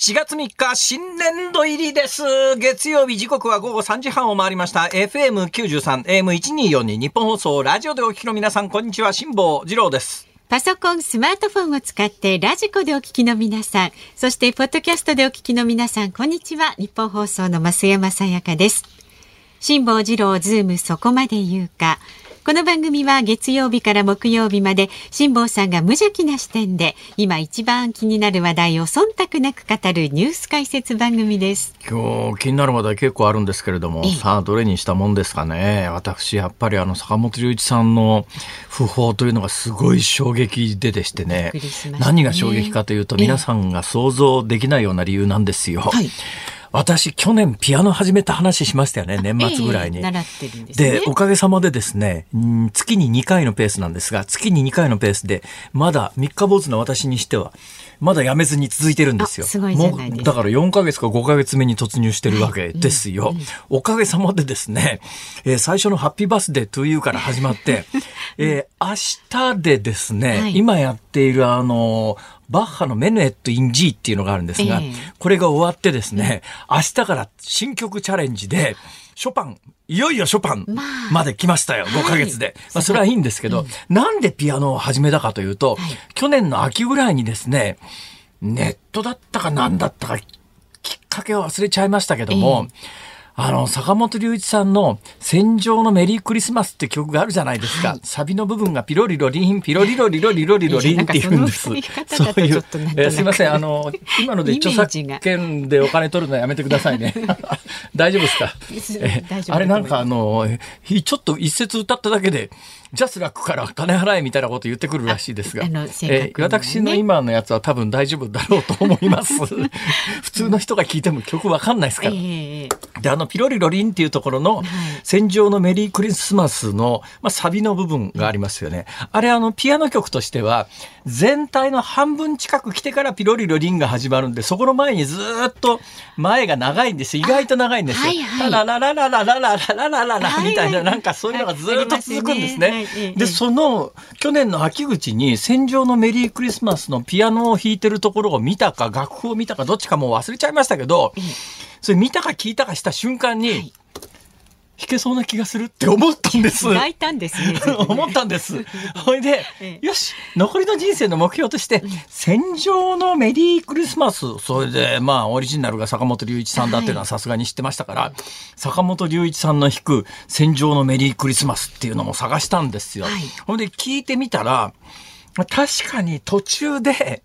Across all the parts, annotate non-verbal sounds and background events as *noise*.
4月3日、新年度入りです。月曜日時刻は午後3時半を回りました。FM93、AM1242 ニッポン放送、ラジオでお聞きの皆さん、こんにちは。辛坊治郎です。パソコン、スマートフォンを使ってラジコでお聞きの皆さん、そしてポッドキャストでお聞きの皆さん、こんにちは。ニッポン放送の増山さやかです。辛坊治郎ズームそこまで言うか。この番組は月曜日から木曜日まで辛坊さんが無邪気な視点で今一番気になる話題を忖度なく語るニュース解説番組です。今日気になる話題結構あるんですけれども、さあどれにしたもんですかね。私やっぱりあの坂本龍一さんの訃報というのがすごい衝撃ででしてね。ね何が衝撃かというと皆さんが想像できないような理由なんですよ。はい私去年ピアノ始めた話しましたよね年末ぐらいに。でおかげさまでですね、うん月に2回のペースなんですが、月に2回のペースで、まだ三日坊主の私にしては、まだやめずに続いてるんですよ。あすごいじゃないですかもうだから4ヶ月か5ヶ月目に突入してるわけですよ。おかげさまでですね、えー最初のハッピーバースデートゥーユーから始まって、*laughs* えー明日でですね、はい今やっているあの、バッハのメヌエット・イン・ジーっていうのがあるんですが、ええこれが終わってですね、明日から新曲チャレンジで、ショパン、いよいよショパンまあ。まで来ましたよ、5ヶ月で。まあ、それはいいんですけど、なんでピアノを始めたかというと、はい。去年の秋ぐらいにですね、ネットだったか何だったか、きっかけを忘れちゃいましたけども、あの、坂本龍一さんの戦場のメリークリスマスって曲があるじゃないですか。サビの部分がピロリロリン、ピロリロリロリロリロリンって言うんです。その振り方だとちょっとなんとなくえーすいません。あの、今ので著作権でお金取るのやめてくださいね。*laughs* 大丈夫ですか？え大丈夫あれなんかあの、ひちょっと一節歌っただけで、ジャスラックから金払えみたいなこと言ってくるらしいですが、あねえー私の今のやつは多分大丈夫だろうと思います。*laughs* 普通の人が聞いても曲わかんないですから。ええで、あの、ピロリロリンっていうところの、戦場のメリークリスマスの、まあ、サビの部分がありますよね。あれ、あの、ピアノ曲としては、全体の半分近く来てからピロリロリンが始まるんで、そこの前にずーっと前が長いんです。意外と長いんですよ。はいはいラララララララララララみたいな、なんかそういうのがずーっと続くんですね。で、その、去年の秋口に、戦場のメリークリスマスのピアノを弾いてるところを見たか、楽譜を見たか、どっちかもう忘れちゃいましたけど、それ見たか聞いたかした瞬間に、はい弾けそうな気がするって思ったんです。泣いたんですね。*laughs* 思ったんです。*laughs* ほいで、えよし、残りの人生の目標として、戦場のメリークリスマス、それで、まあ、オリジナルが坂本龍一さんだっていうのはさすがに知ってましたから、坂本龍一さんの弾く戦場のメリークリスマスっていうのも探したんですよ。はいほんで、聞いてみたら、確かに途中で、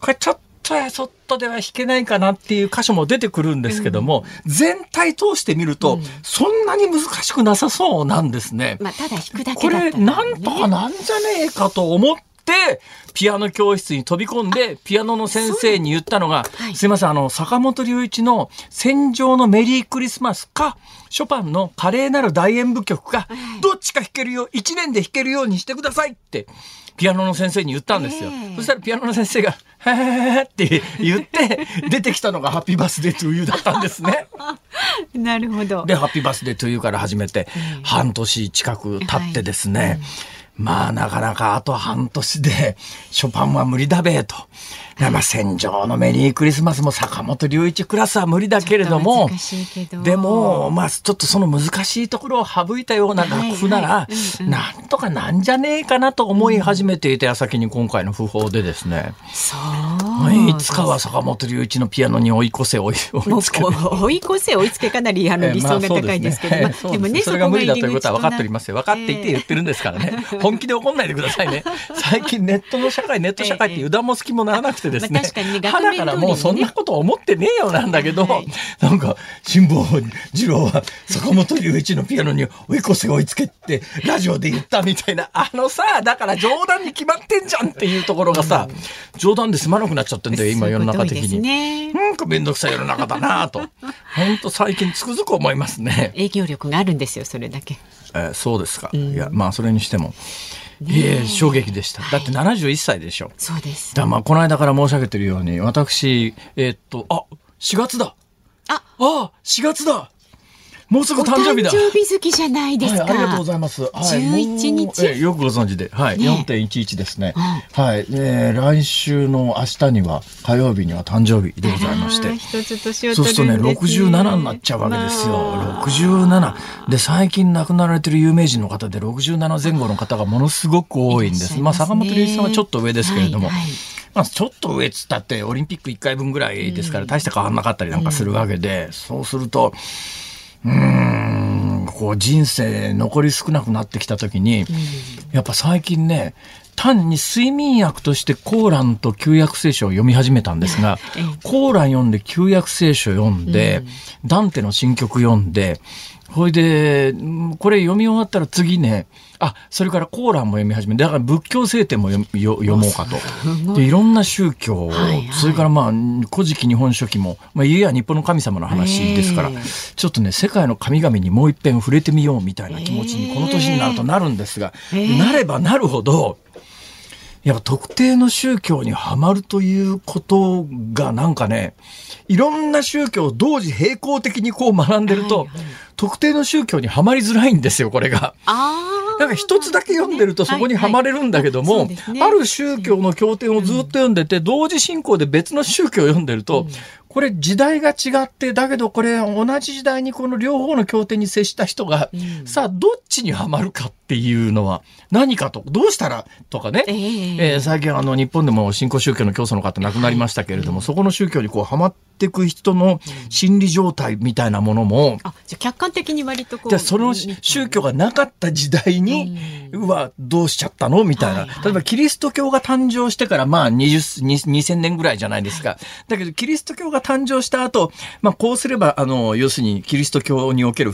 これちょっとやそっとでは弾けないかなっていう箇所も出てくるんですけども、全体通してみると、そんなに難しくなさそうなんですね。まあただ弾くだこけだったらね。れなんとかなんじゃねえかと思って、ピアノ教室に飛び込んで、ピアノの先生に言ったのが、はい。すいません、あの、坂本龍一の戦場のメリークリスマスか、ショパンの華麗なる大演舞曲か、どっちか弾けるよ、一年で弾けるようにしてくださいって、ピアノの先生に言ったんですよ。ええそしたらピアノの先生が、*laughs* へーって言って、出てきたのがハッピーバースデートゥーユーだったんですね。*laughs* なるほど。で、ハッピーバースデートゥーユーから始めて、半年近く経ってですね、まあ、なかなかあと半年で、*laughs* ショパンは無理だべえと。まあ、戦場のメリークリスマスも坂本龍一クラスは無理だけれどもでも、まあ、ちょっとその難しいところを省いたような楽譜ならなんとかなんじゃねえかなと思い始めていた矢先に今回の訃報でですね、そう。いつかは坂本龍一のピアノに追い越せ追いつけて。追い越せ追いつけかなりあのええ理想が高いですけど、でもねそれが無理だということは分かっておりまますよ。分かっていて言ってるんですからね。*laughs* 本気で怒んないでくださいね。*laughs* 最近ネットの社会、ネット社会って油断も隙もならなくてですね。まあ確かにね肌からもうそんなこと思ってねえよなんだけど、はいなんか、辛坊二郎は坂本龍一のピアノに追い越せ追いつけってラジオで言ったみたいな、あのさ、だから冗談に決まってんじゃんっていうところがさ、冗談で済まなくなっちゃってんだよ、*laughs* 今世の中的に。ねなんかめんどくさい世の中だなと。*laughs* 本当最近つくづく思いますね。影響力があるんですよそれだけ。えーそうですか。いや、まあ、それにしても。いえ、衝撃でした。だって71歳でしょ。そうです。だまあ、この間から申し上げてるように、私、えーっと、あ、4月だああ、4月だもうすぐ誕生日だ。誕生日月じゃないですか。はい、ありがとうございます。はい、11日えよくご存知で、はい、ね4.11ですね。はい、えー来週の明日には火曜日には誕生日でございましてあー。一つ年をそうするとね、取るんです67になっちゃうわけですよ。まあ67。で、最近亡くなられてる有名人の方で67前後の方がものすごく多いんです。まあ、いらっしゃいますね坂本龍一さんはちょっと上ですけれども。はいはいまあ、ちょっと上っつったって、オリンピック1回分ぐらいですから、大して変わんなかったりなんかするわけで、そうすると、うーん、こう人生残り少なくなってきた時に、やっぱ最近ね、単に睡眠薬としてコーランと旧約聖書を読み始めたんですが、*laughs* コーラン読んで旧約聖書読んで、ダンテの新曲読んで、ほいで、うんこれ読み終わったら次ね、あ、それからコーランも読み始めて、だから仏教聖典も読読もうかと。で、いろんな宗教を、はいはい。それからまあ、古事記日本書紀も、まあ、いや日本の神様の話ですから、ええ。ちょっとね、世界の神々にもう一遍触れてみようみたいな気持ちにこの年になるとなるんですが、ええ。なればなるほど、やっぱ特定の宗教にはまるということがなんかね、いろんな宗教を同時並行的にこう学んでると、はいはい。特定の宗教にはまりづらいんですよ、これが。なんか一つだけ読んでるとそこにはまれるんだけども、はいはいね。ある宗教の経典をずっと読んでて、同時進行で別の宗教を読んでると、これ時代が違って、だけどこれ同じ時代にこの両方の経典に接した人が、うん。さあどっちにはまるかっていうのは何かと、どうしたらとかね、ええ。えー最近あの日本でも新興宗教の教祖の方亡くなりましたけれども、そこの宗教にこうはまっていく人の心理状態みたいなものも、あ、じゃあ客観的に割とこう。じゃあその宗教がなかった時代に、はどうしちゃったの？みたいな、はい。はい例えばキリスト教が誕生してからまあ20 2000年ぐらいじゃないですか。だけどキリスト教が誕生した後、まあこうすれば、あの、要するにキリスト教における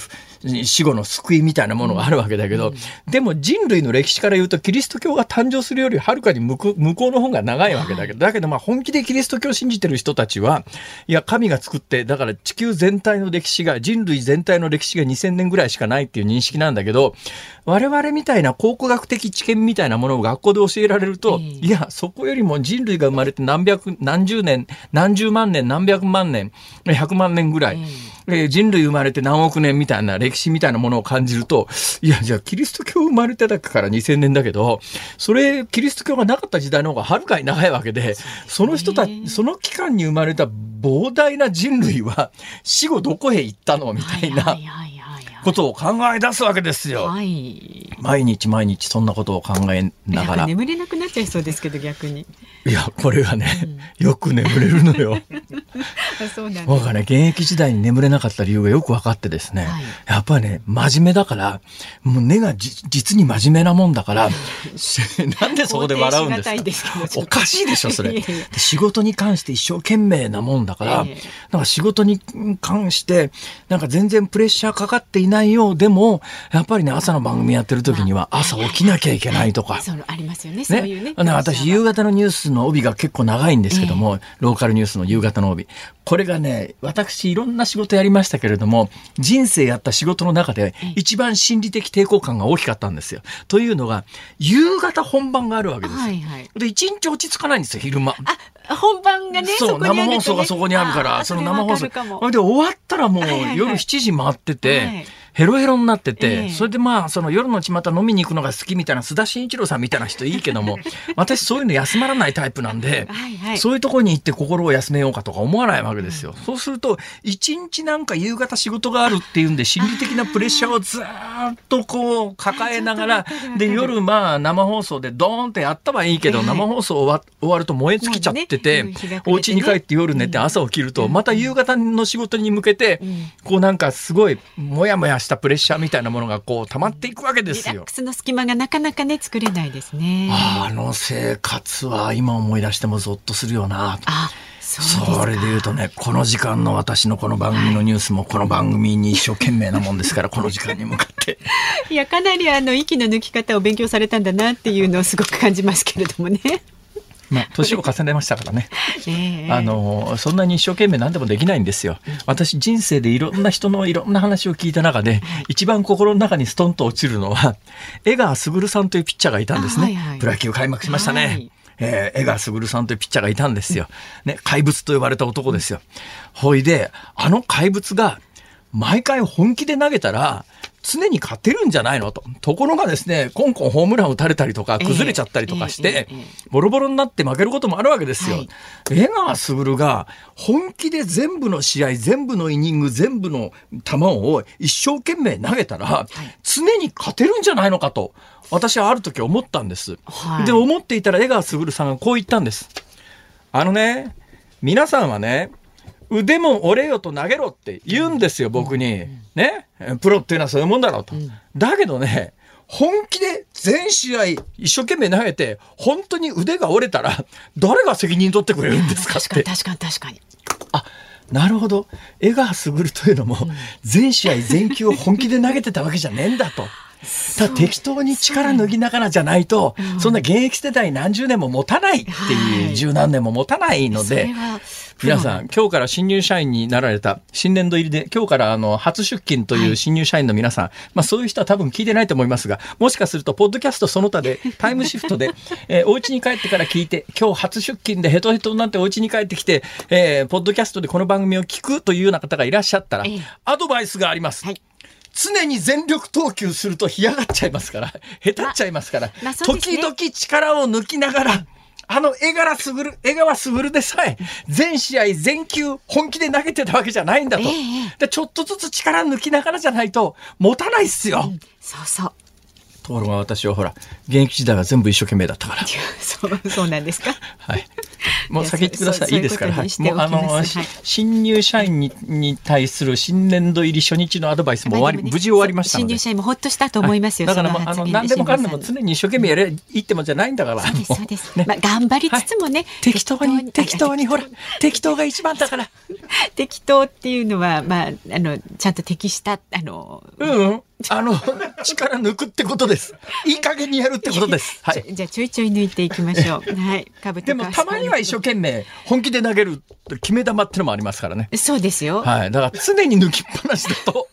死後の救いみたいなものがあるわけだけど、でも人類の歴史から言うとキリスト教が誕生するよりはるかに向こう向こうの方が長いわけだけど、だけどまあ本気でキリスト教を信じてる人たちは、いや神が作って、だから地球全体の歴史が、人類全体の歴史が2000年ぐらいしかないっていう認識なんだけど、我々みたいな考古学的知見みたいなものを学校で教えられると、ええ。いや、そこよりも人類が生まれて何百、何十年、何十万年、何百万年、100万年ぐらい、えー人類生まれて何億年みたいな歴史みたいなものを感じると、いや、じゃあキリスト教生まれてたから2000年だけど、それ、キリスト教がなかった時代の方がはるかに長いわけで、その人たち、その期間に生まれた膨大な人類は死後どこへ行ったのみたいなはいはいはいはいことを考え出すわけですよ。はい。毎日毎日そんなことを考えながら。い眠れなくなっちゃいそうですけど逆に。や、これがね、よく眠れるのよ。あ *laughs* そうなん僕はね、現役時代に眠れなかった理由がよく分かってですね、はい。やっぱりね、真面目だから、もう根がじ実に真面目なもんだから、*laughs* *laughs* なんでそこで笑うんですか？おかしいでしょ、それ。仕事に関して一生懸命なもんだから、ええ。なんか仕事に関して、なんか全然プレッシャーかかっていないようでも、やっぱりね、朝の番組やってる時には朝起きなきゃいけないとか。ありますよね。そういうね。ね、私、夕方のニュースの帯が結構長いんですけども、ローカルニュースの夕方の帯。これがね、私、いろんな仕事やりましたけれども、人生やった仕事の中で、一番心理的抵抗感が大きかったんですよ。というのが、夕方本番があるわけですよ。はいはい。で、一日落ち着かないんですよ、昼間。あ、本番がね、そう、ね生放送がそこにあるから、あその生放送。で終わったらもうはいはいはい夜7時回ってて、はいヘロヘロになってえて、えそれでまあ、その夜の巷飲みに行くのが好きみたいな須田慎一郎さんみたいな人いいけども、私そういうの休まらないタイプなんで、はいはい。そういうところに行って心を休めようかとか思わないわけですよ。そうすると、一日なんか夕方仕事があるっていうんで、心理的なプレッシャーをずーっとこう抱えながらで、夜まあ生放送でドーンってやったはいいけど、はい生放送終わ終わると燃え尽きちゃっててまあねうんね、お家に帰って夜寝て朝起きると、また夕方の仕事に向けてん、こうなんかすごいもやもやしたプレッシャーみたいなものがこう溜まっていくわけですよリラック。スの隙間がなかなかね、作れないですね。あの生活は今思い出してもゾッとするよな。あ、そ。それで言うとね、この時間の私のこの番組のニュースもこの番組に一生懸命なもんですから、*laughs* この時間に向かって。いや、かなりあの、息の抜き方を勉強されたんだなっていうのをすごく感じますけれどもね。まあ、年を重ねましたからね。*laughs* ええあの、そんなに一生懸命何でもできないんですよ。私人生でいろんな人のいろんな話を聞いた中で、一番心の中にストンと落ちるのは、江川卓さんというピッチャーがいたんですね。あはいはいプロ野球開幕しましたね。はいえー江川卓さんというピッチャーがいたんですよ。ね、怪物と呼ばれた男ですよ。ほいで、あの怪物が、毎回本気で投げたら、常に勝てるんじゃないの？と。ところがですね、コンコンホームラン打たれたりとか、崩れちゃったりとかして、ボロボロになって負けることもあるわけですよ。はい江川卓が本気で全部の試合、全部のイニング、全部の球を一生懸命投げたら、常に勝てるんじゃないのかと、私はある時思ったんです。はいで、思っていたら江川卓さんがこう言ったんです。あのね、皆さんはね、腕も折れよと投げろって言うんですよ、僕に。ね？プロっていうのはそういうもんだろうと。だけどね、本気で全試合一生懸命投げて、本当に腕が折れたら、誰が責任取ってくれるんですかって。確かに確かに確かに。あ、なるほど。江川卓というのも、全試合全球を本気で投げてたわけじゃねえんだと。*laughs* ただ適当に力抜きながらじゃないと、そんな現役世代何十年も持たないっていう、はい十何年も持たないので皆さん、今日から新入社員になられた、新年度入りで、今日からあの、初出勤という新入社員の皆さん、まあそういう人は多分聞いてないと思いますが、もしかすると、ポッドキャストその他で、タイムシフトで、*laughs* えーお家に帰ってから聞いて、今日初出勤でヘトヘトになってお家に帰ってきて、えーポッドキャストでこの番組を聞くというような方がいらっしゃったらええ、アドバイスがあります。はい。常に全力投球すると干上がっちゃいますから、下手っちゃいますから、まあそうですね。時々力を抜きながら、あの江川卓、江川卓でさえ、全試合全球本気で投げてたわけじゃないんだと。ええで、ちょっとずつ力抜きながらじゃないと、持たないっすよ。そうそう。ところが私はほら、現役時代は全部一生懸命だったから。そうそうなんですか？はい。もう先言ってください。いいですから。もうあの、はいし新入社員にに対する新年度入り初日のアドバイスも終わり、ね無事終わりましたので新入。社員もほっとしたと思いますよ。だからもうあの何でもかんでも常に一生懸命やれいいってもんじゃないんだから。そうですもそうです。ねまあ頑張りつつもね、適当に適当にあほら適当が一番だから。適当っていうのはまああのちゃんと適したあの。うん。あの力抜くってことです。いい加減にやるってことです。*laughs* はい。じゃあちょいちょい抜いていきましょう。*laughs* はい。株でもたまには一生懸命本気で投げる決め球ってのもありますからね。そうですよ。はい。だから常に抜きっぱなしだと。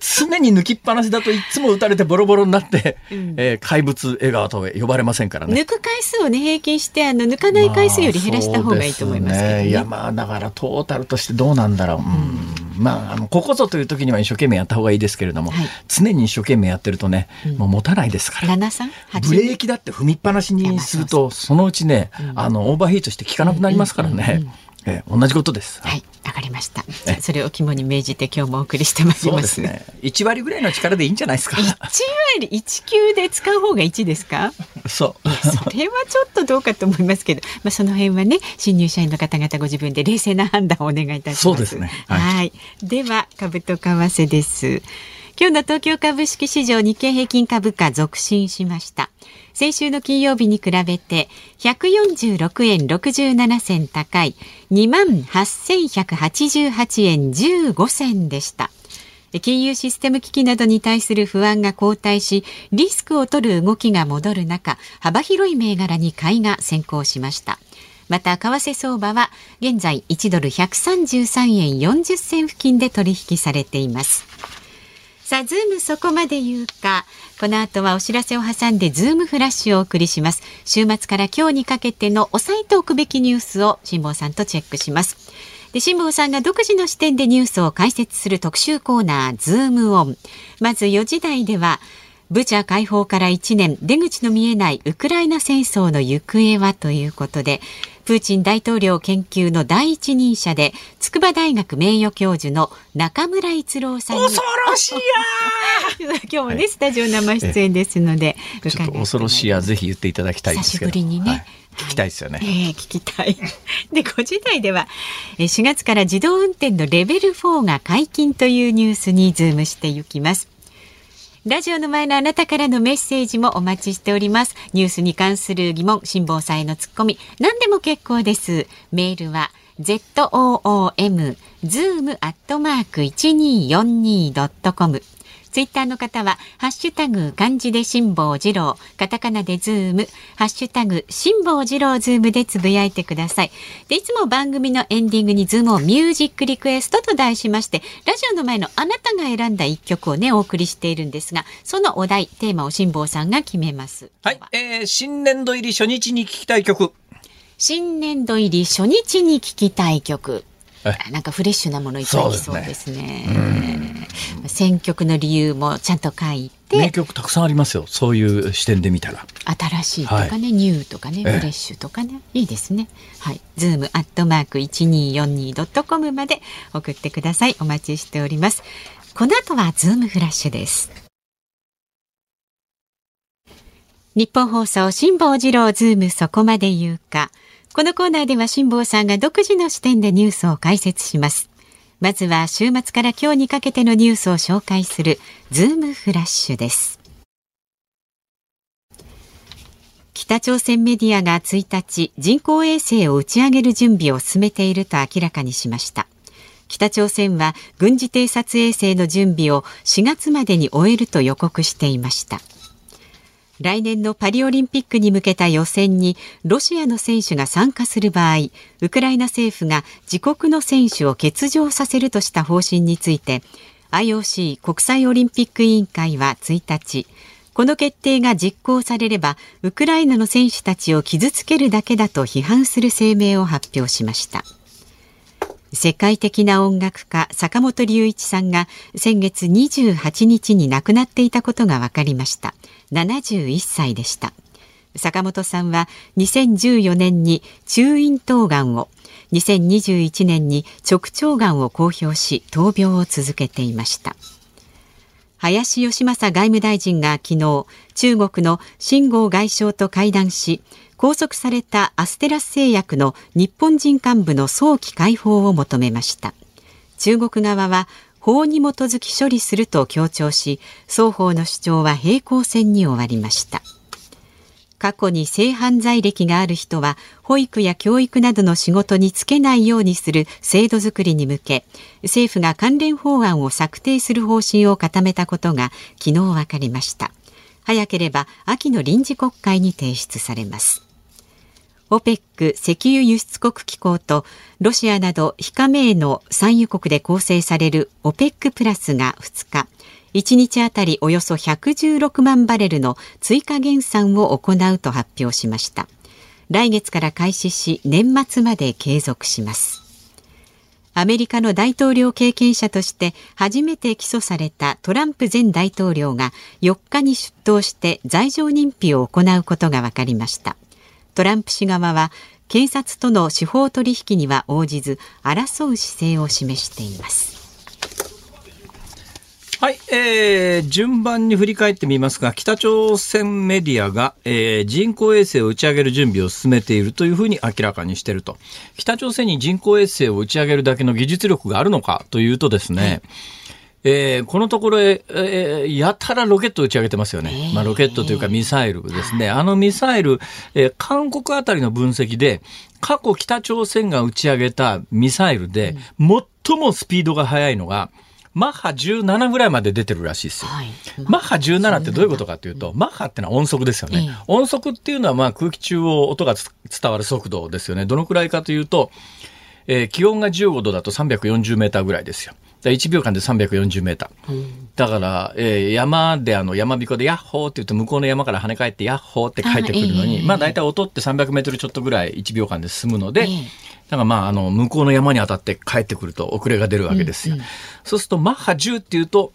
常に抜きっぱなしだといつも打たれてボロボロになって、うんえー怪物江川と呼ばれませんからね。抜く回数をね平均してあの抜かない回数より減らした方がいいと思いますけどね。あそうですねいやまあだからトータルとしてどうなんだろう。うんまああのここぞという時には一生懸命やった方がいいですけれども、はい常に一生懸命やってるとね、もう持たないですから。ブレーキだって踏みっぱなしにすると、そのうちね、あの、オーバーヒートして効かなくなりますからね。えー同じことです。はい、わかりました。それを肝に銘じて今日もお送りしてまいりま。そうですすね。1割ぐらいの力でいいんじゃないですか。一割？一級で使う方が一ですか？*laughs* そう。それはちょっとどうかと思いますけど、まあその辺はね新入社員の方々ご自分で冷静な判断をお願いいたします。そうですねは。はいいでは株と為替です。今日の東京株式市場日経平均株価続伸しました。先週の金曜日に比べて146円67銭高い28,188円15銭でした。金融システム危機などに対する不安が後退し、リスクを取る動きが戻る中、幅広い銘柄に買いが先行しました。また、為替相場は現在1ドル133円40銭付近で取引されています。さあ、ズームそこまで言うか。この後はお知らせを挟んでズームフラッシュをお送りします。週末から今日にかけての押さえておくべきニュースを辛坊さんとチェックします。で、辛坊さんが独自の視点でニュースを解説する特集コーナー、ズームオン。まず4時台では、ブチャ解放から1年、出口の見えないウクライナ戦争の行方はということで、プーチン大統領研究の第一人者で、筑波大学名誉教授の中村逸郎さんに。恐ろしいや *laughs* 今日もね、はいスタジオ生出演ですので、ーちょっと恐ろしいやぜひ言っていただきたいですけど。久しぶりにねはい聞きたいですよね。ええ聞きたい。*laughs* で、5時台では、えー4月から自動運転のレベル4が解禁というニュースにズームしていきます。ラジオの前のあなたからのメッセージもお待ちしております。ニュースに関する疑問、辛坊さんへのツッコミ、何でも結構です。メールは zoom zoom アットマーク 1242.com ツイッターの方は、ハッシュタグ漢字で辛坊治郎、カタカナでズーム、ハッシュタグ辛坊治郎ズームでつぶやいてください。で、いつも番組のエンディングにズームオンミュージックリクエストと題しまして、ラジオの前のあなたが選んだ一曲をね、お送りしているんですが、そのお題、テーマを辛坊さんが決めます。はい。えー新年度入り初日に聞きたい曲。新年度入り初日に聴きたい曲。*laughs* なんかフレッシュなものいただきそうですね。すね選曲の理由もちゃんと書いて。名曲たくさんありますよ。そういう視点で見たら。新しいとかね、はい、ニューとかね、フレッシュとかね、いいですね。はい、ズームアットマーク一二四二ドットコムまで送ってください。お待ちしております。この後はズームフラッシュです。ニッポン放送辛坊治郎ズームそこまで言うか。このコーナーでは辛坊さんが独自の視点でニュースを解説します。まずは週末から今日にかけてのニュースを紹介するズームフラッシュです。北朝鮮メディアが1日人工衛星を打ち上げる準備を進めていると明らかにしました。北朝鮮は軍事偵察衛星の準備を4月までに終えると予告していました。来年のパリオリンピックに向けた予選にロシアの選手が参加する場合ウクライナ政府が自国の選手を欠場させるとした方針について IOC 国際オリンピック委員会は1日この決定が実行されればウクライナの選手たちを傷つけるだけだと批判する声明を発表しました。世界的な音楽家坂本龍一さんが先月28日に亡くなっていたことが分かりました。71歳でした。坂本さんは2014年に中咽頭がんを2021年に直腸がんを公表し闘病を続けていました。林芳正外務大臣が昨日中国の秦剛外相と会談し拘束されたアステラス製薬の日本人幹部の早期解放を求めました。中国側は法に基づき処理すると強調し双方の主張は平行線に終わりました。過去に性犯罪歴がある人は保育や教育などの仕事に就けないようにする制度づくりに向け政府が関連法案を策定する方針を固めたことが昨日分かりました。早ければ秋の臨時国会に提出されます。OPEC 石油輸出国機構とロシアなど非加盟の産油国で構成される OPEC プラスが2日1日あたりおよそ116万バレルの追加減産を行うと発表しました。来月から開始し年末まで継続します。アメリカの大統領経験者として初めて起訴されたトランプ前大統領が4日に出頭して罪状認否を行うことが分かりました。トランプ氏側は警察との司法取引には応じず争う姿勢を示していますはい、えー、順番に振り返ってみますが、北朝鮮メディアが、えー、人工衛星を打ち上げる準備を進めているというふうに明らかにしていると。北朝鮮に人工衛星を打ち上げるだけの技術力があるのかというとですね、えー、このところへ、えー、やたらロケット打ち上げてますよね。まあ、ロケットというかミサイルですね。あのミサイル、えー、韓国あたりの分析で、過去北朝鮮が打ち上げたミサイルで、最もスピードが速いのが、マッハ17ぐらいまで出てるらしいですよ。はい、マッハ17ってどういうことかというと、マッハってのは音速ですよね。音速っていうのはまあ空気中を音が伝わる速度ですよね。どのくらいかというと、えー、気温が15度だと340メーターぐらいですよ。1秒間で340メーター。だから、えー、山であの山彦でヤッホーって言うと向こうの山から跳ね返ってヤッホーって帰ってくるのに、まあ大体音って300メートルちょっとぐらい1秒間で進むので、だからまああの向こうの山に当たって帰ってくると遅れが出るわけですよ。うんうん、そうするとマッハ10っていうと、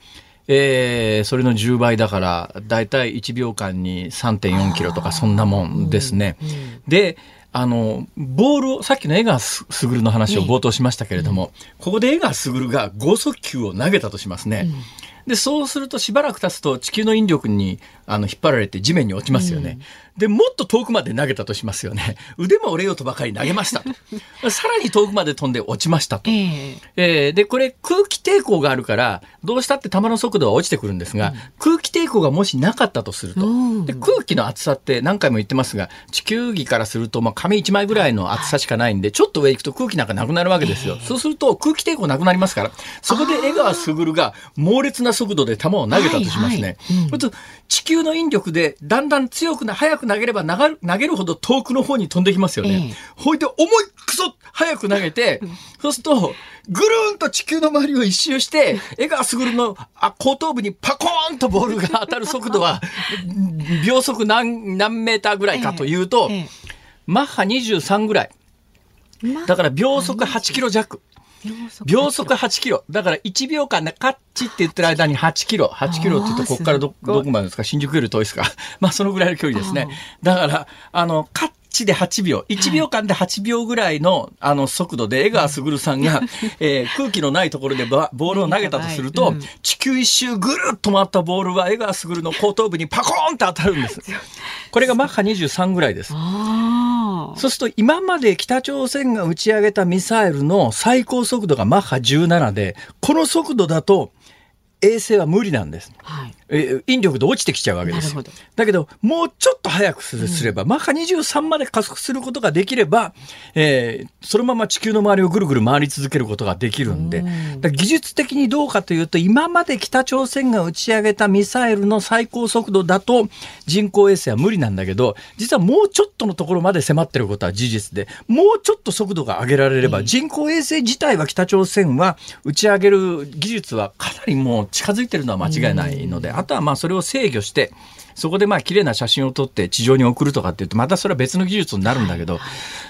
えー、それの10倍だから、だいたい1秒間に3.4キロとかそんなもんですね。うんうん、で、あの、ボールを、さっきの江川卓の話を冒頭しましたけれども、ここで江川卓が剛速球を投げたとしますね。で、そうするとしばらく経つと地球の引力にあの引っ張られて地面に落ちますよね。うん、で、もっと遠くまで投げたとしますよね。*laughs* 腕も折れようとばかり投げましたと。さらに遠くまで飛んで落ちましたと。えー、えー、で、これ空気抵抗があるから、どうしたって球の速度は落ちてくるんですが、うん、空気抵抗がもしなかったとすると、で空気の厚さって何回も言ってますが、地球儀からすると、まあ、紙1枚ぐらいの厚さしかないんで、ちょっと上行くと空気なんかなくなるわけですよ。えー、そうすると空気抵抗なくなりますから、そこで江川卓が猛烈な速度で球を投げたとしますね。はいはいうん、地球の引力でだんだん強くな、速く投げれば投げるほど遠くの方に飛んできますよね。えほいで思いくそ速く投げて、*laughs* そうすると、ぐるんと地球の周りを一周して、江川卓の後頭部にパコーンとボールが当たる速度は、*laughs* 秒速何何メーターぐらいかというと、マッハ23ぐらい。だから秒速8キロ弱。秒速8キロ。だから1秒間でカッチって言ってる間に8キロ。8キロって言うとここからど、どこまでですか？新宿より遠いですか？*laughs* まあそのぐらいの距離ですね。だから、あの、カッチで8秒、1秒間で8秒ぐらいの、あの速度で江川卓さんが、えー、空気のないところでボールを投げたとすると、うん、地球一周ぐるっと回ったボールは江川卓の後頭部にパコーンって当たるんです。これがマッハ23ぐらいです。そうすると今まで北朝鮮が打ち上げたミサイルの最高速度がマッハ17で、この速度だと衛星は無理なんです。はい、え引力で落ちてきちゃうわけですだけど、もうちょっと早くすれば、うん、マッハ23まで加速することができれば、えー、そのまま地球の周りをぐるぐる回り続けることができるんで、技術的にどうかというと、今まで北朝鮮が打ち上げたミサイルの最高速度だと人工衛星は無理なんだけど、実はもうちょっとのところまで迫ってることは事実で、もうちょっと速度が上げられれば、人工衛星自体は北朝鮮は打ち上げる技術はかなりもう近づいてるのは間違いないので、あとはまあそれを制御して、そこでまあ綺麗な写真を撮って地上に送るとかっていうとまたそれは別の技術になるんだけど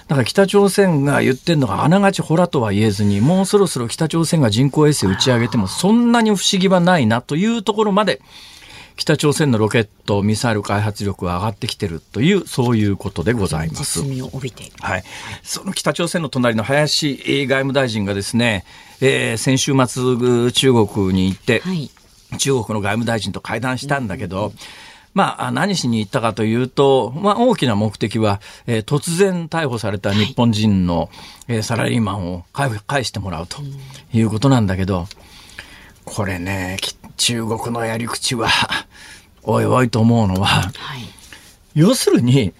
だから北朝鮮が言ってるのがあながちほらとは言えずにもうそろそろ北朝鮮が人工衛星打ち上げてもそんなに不思議はないなというところまで北朝鮮のロケットミサイル開発力は上がってきてるというそういうことでございます。はい、その北朝鮮の隣の林外務大臣がですね、えー、先週末中国に行って、はい中国の外務大臣と会談したんだけど、まあ、何しに行ったかというと、まあ、大きな目的は、えー、突然逮捕された日本人の、えー、サラリーマンを返してもらうということなんだけど、これね、中国のやり口は、*laughs* おいおいと思うのは、はい、要するに、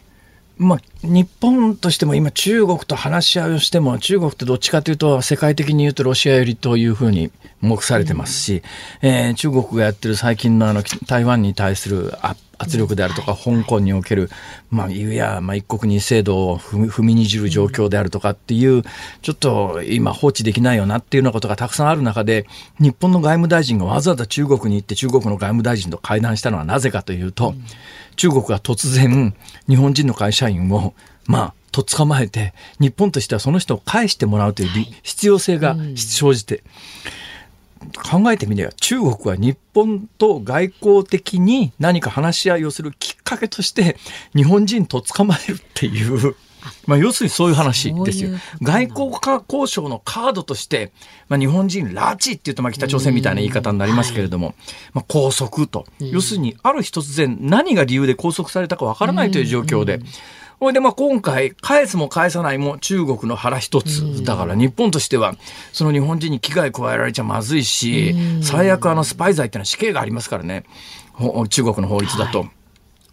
まあ、日本としても今中国と話し合いをしても中国ってどっちかというと世界的に言うとロシア寄りというふうに目されてますし、うん、えー、中国がやってる最近のあの台湾に対する圧力であるとか、香港における、まあ、いや、まあ、一国二制度を踏みにじる状況であるとかっていう、ちょっと今放置できないよなっていうようなことがたくさんある中で、日本の外務大臣がわざわざ中国に行って中国の外務大臣と会談したのはなぜかというと、中国が突然日本人の会社員を、まあ、と捕まえて、日本としてはその人を返してもらうという必要性が生じて、考えてみれば中国は日本と外交的に何か話し合いをするきっかけとして日本人と捕まえるっていうまあ、要するにそういう話ですよ。外交化交渉のカードとして、まあ、日本人拉致っていうとまあ北朝鮮みたいな言い方になりますけれども、まあ、拘束と、要するにある日突然何が理由で拘束されたかわからないという状況で、ほいでまあ今回返すも返さないも中国の腹一つだから日本としてはその日本人に危害加えられちゃまずいし最悪あのスパイ罪っていうのは死刑がありますからね。中国の法律だと。はい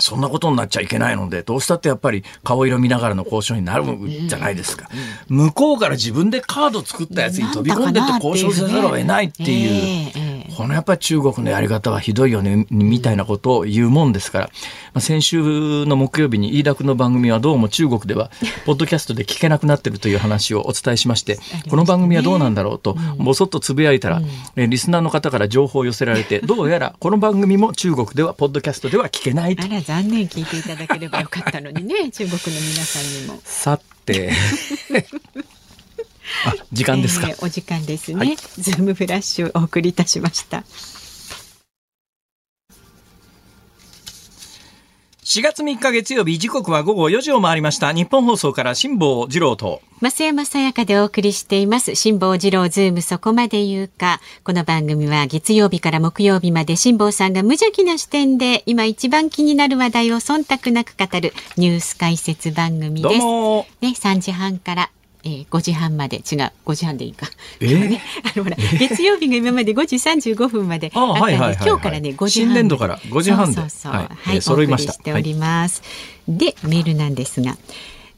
そんなことになっちゃいけないので、どうしたってやっぱり顔色見ながらの交渉になるじゃないですか。向こうから自分でカード作ったやつに飛び込んでって交渉せざるを得ないっていう。このやっぱり中国のやり方はひどいよね、みたいなことを言うもんですから、まあ、先週の木曜日に飯田君の番組はどうも中国では、ポッドキャストで聞けなくなってるという話をお伝えしまして、この番組はどうなんだろうと、ぼそっとつぶやいたら、えリスナーの方から情報を寄せられて、どうやらこの番組も中国では、ポッドキャストでは聞けないと。残念聞いていただければよかったのにね、*laughs* 中国の皆さんにも。さて。*laughs* あ時間ですか、えー、お時間ですね、はい、ズームフラッシュお送りいたしました4月3日月曜日時刻は午後4時を回りました。日本放送から辛坊治郎と。増山さやかでお送りしています。辛坊治郎ズームそこまで言うか。この番組は月曜日から木曜日まで辛坊さんが無邪気な視点で今一番気になる話題を忖度なく語るニュース解説番組です。ね3時半からえー、5時半まで。違う5時半でいいか、えー、ね、あのほら月曜日が今まで5時35分まであったんで、今日からね5時半。新年度から5時半で。そうそうはい、はい、揃いました。しております、はい、でメールなんですが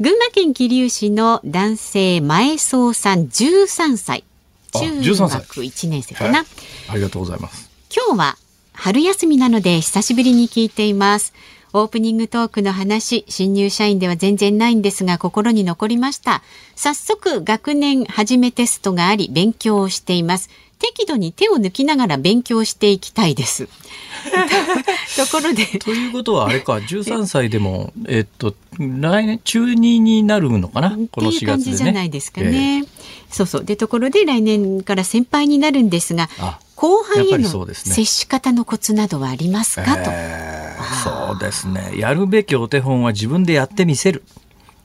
群馬県桐生市の男性前総さん13歳。中学1年生かな、はい、ありがとうございます。今日は春休みなので久しぶりに聞いていますオープニングトークの話、新入社員では全然ないんですが心に残りました。早速学年初めテストがあり勉強をしています。適度に手を抜きながら勉強していきたいです。*laughs* ところで。*laughs* ということはあれか、13歳でも、えっと、来年、中2になるのかな？この4月で、ね。感じじゃないですかね。えー、そうそう。で、ところで来年から先輩になるんですが、後輩への接し方のコツなどはありますか、と、えー、そうですね。やるべきお手本は自分でやってみせる。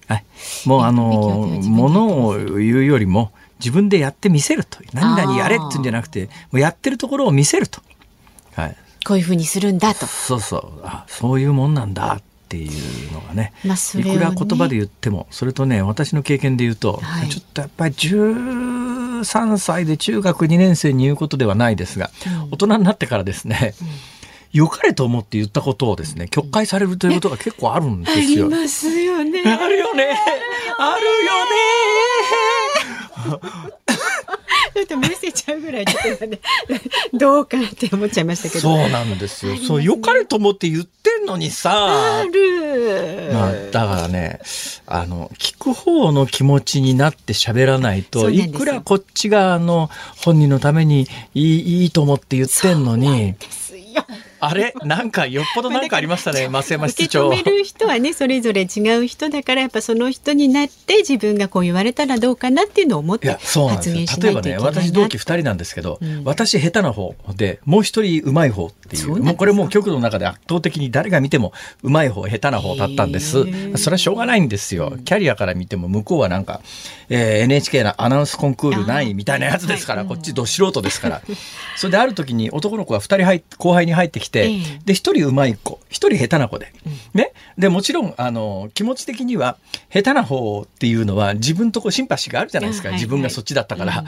はい、もうあの、ものを言うよりも、自分でやってみせると。何々やれって言うんじゃなくて、もうやってるところを見せると。はい。こういうふうにするんだと。そうそう。あ、そういうもんなんだっていうのがね。まあね、いくら言葉で言っても、それとね、私の経験で言うと、はい、ちょっとやっぱり13歳で中学2年生に言うことではないですが、うん、大人になってからですね、うん良かれと思って言ったことをですね、曲解されるということが結構あるんですよ。ありますよね。あるよね。あるよね。と見せちゃうぐらいちょっとね *laughs* どうかって思っちゃいましたけど。そうなんですよ、ね、そう良かれと思って言ってんのにさ。ある、まあ、だからねあの聞く方の気持ちになって喋らないといくらこっちがあの本人のためにいいいいと思って言ってんのに。あれ？*laughs* なんかよっぽどなんかありましたね、増山室長。受け止める人はね、それぞれ違う人だから、やっぱその人になって自分がこう言われたらどうかなっていうのを思って発言しないといけない例えばね、私同期2人なんですけど、うん、私下手な方で、もう一人うまい方っていう、もうこれもう局の中で圧倒的に誰が見てもうまい方、下手な方だったんです。それはしょうがないんですよ。キャリアから見ても向こうはなんか、えー、NHK のアナウンスコンクールないみたいなやつですから、こっちど素人ですから。それである時に男の子が2人入後輩に入ってきて、で、1人うまい子、1人下手な子で。ね？で、もちろん、あの、気持ち的には、下手な方っていうのは自分とこうシンパシーがあるじゃないですか。自分がそっちだったから。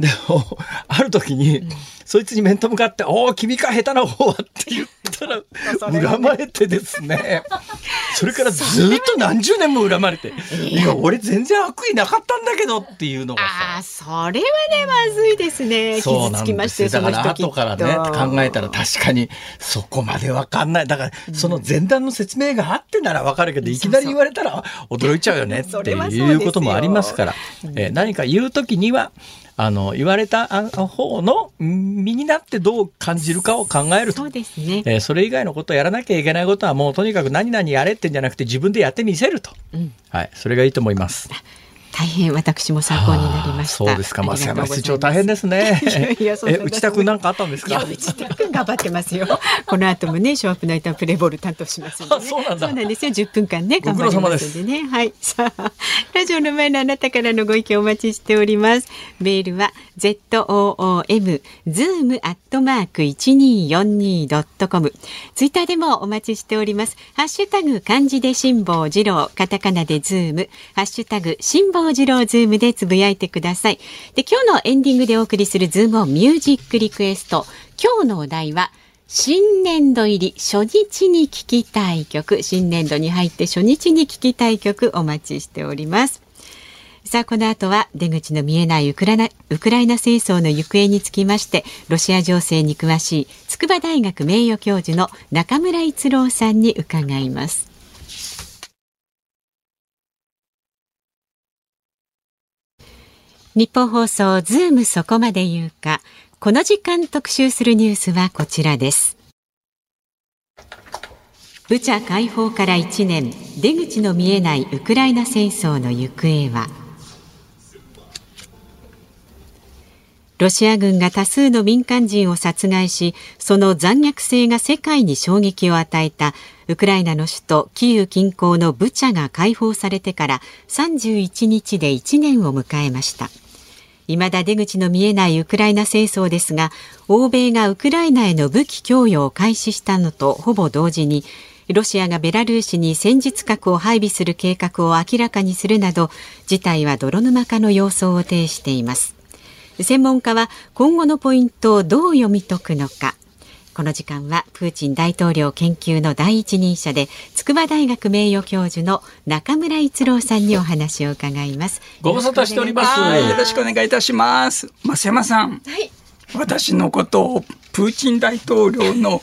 でも、ある時に、そいつに面と向かって、おお、君か下手な方はって言ったら、*laughs* 恨まれてですね。それからずっと何十年も恨まれて、*laughs* いや、俺全然悪意なかったんだけどっていうのがああ、それはね、まずいですね。傷つきましてだから後からね、考えたら確かに、そこまでわかんない。だから、その前段の説明があってならわかるけど、いきなり言われたら驚いちゃうよねっていうこともありますから、え何か言うときには、あの言われた方の身になってどう感じるかを考えると。そうですね、えー、それ以外のことをやらなきゃいけないことはもうとにかく何々やれってんじゃなくて自分でやってみせると、うん、はい、それがいいと思います。大変私も参考になりました。そうですか、増山室長大変ですね。いやえ、内田君なんかあったんですか？内田君頑張ってますよ。この後もね、ショーアップナイタープレイボール担当しますんで、ね、そうなんだ。そうなんですよ。10分間ね、頑張りますんでね。はい。さあ、ラジオの前のあなたからのご意見お待ちしております。メールは z o o m zoom アットマーク一二四二ドットコム。ツイッターでもお待ちしております。ハッシュタグ漢字で辛坊治郎、カタカナでズーム、ハッシュタグ辛坊治郎ズームでつぶやいてください。で、今日のエンディングでお送りするズームオンミュージックリクエスト。今日のお題は、新年度入り初日に聴きたい曲新年度に入って初日に聴きたい曲お待ちしておりますさあこの後は出口の見えないウクライナウクライナ戦争の行方につきましてロシア情勢に詳しい筑波大学名誉教授の中村逸郎さんに伺いますニッポン放送ズームそこまで言うか。この時間特集するニュースはこちらです。ブチャ解放から1年出口の見えないウクライナ戦争の行方は。ロシア軍が多数の民間人を殺害しその残虐性が世界に衝撃を与えたウクライナの首都キーウ近郊のブチャが解放されてから31日で1年を迎えました。未だ出口の見えないウクライナ戦争ですが欧米がウクライナへの武器供与を開始したのとほぼ同時にロシアがベラルーシに戦術核を配備する計画を明らかにするなど事態は泥沼化の様相を呈しています。専門家は今後のポイントをどう読み解くのか。この時間はプーチン大統領研究の第一人者で筑波大学名誉教授の中村逸郎さんにお話を伺います。ご無沙汰しております。よろしくお願いいたします。増山さん、はい、私のことをプーチン大統領の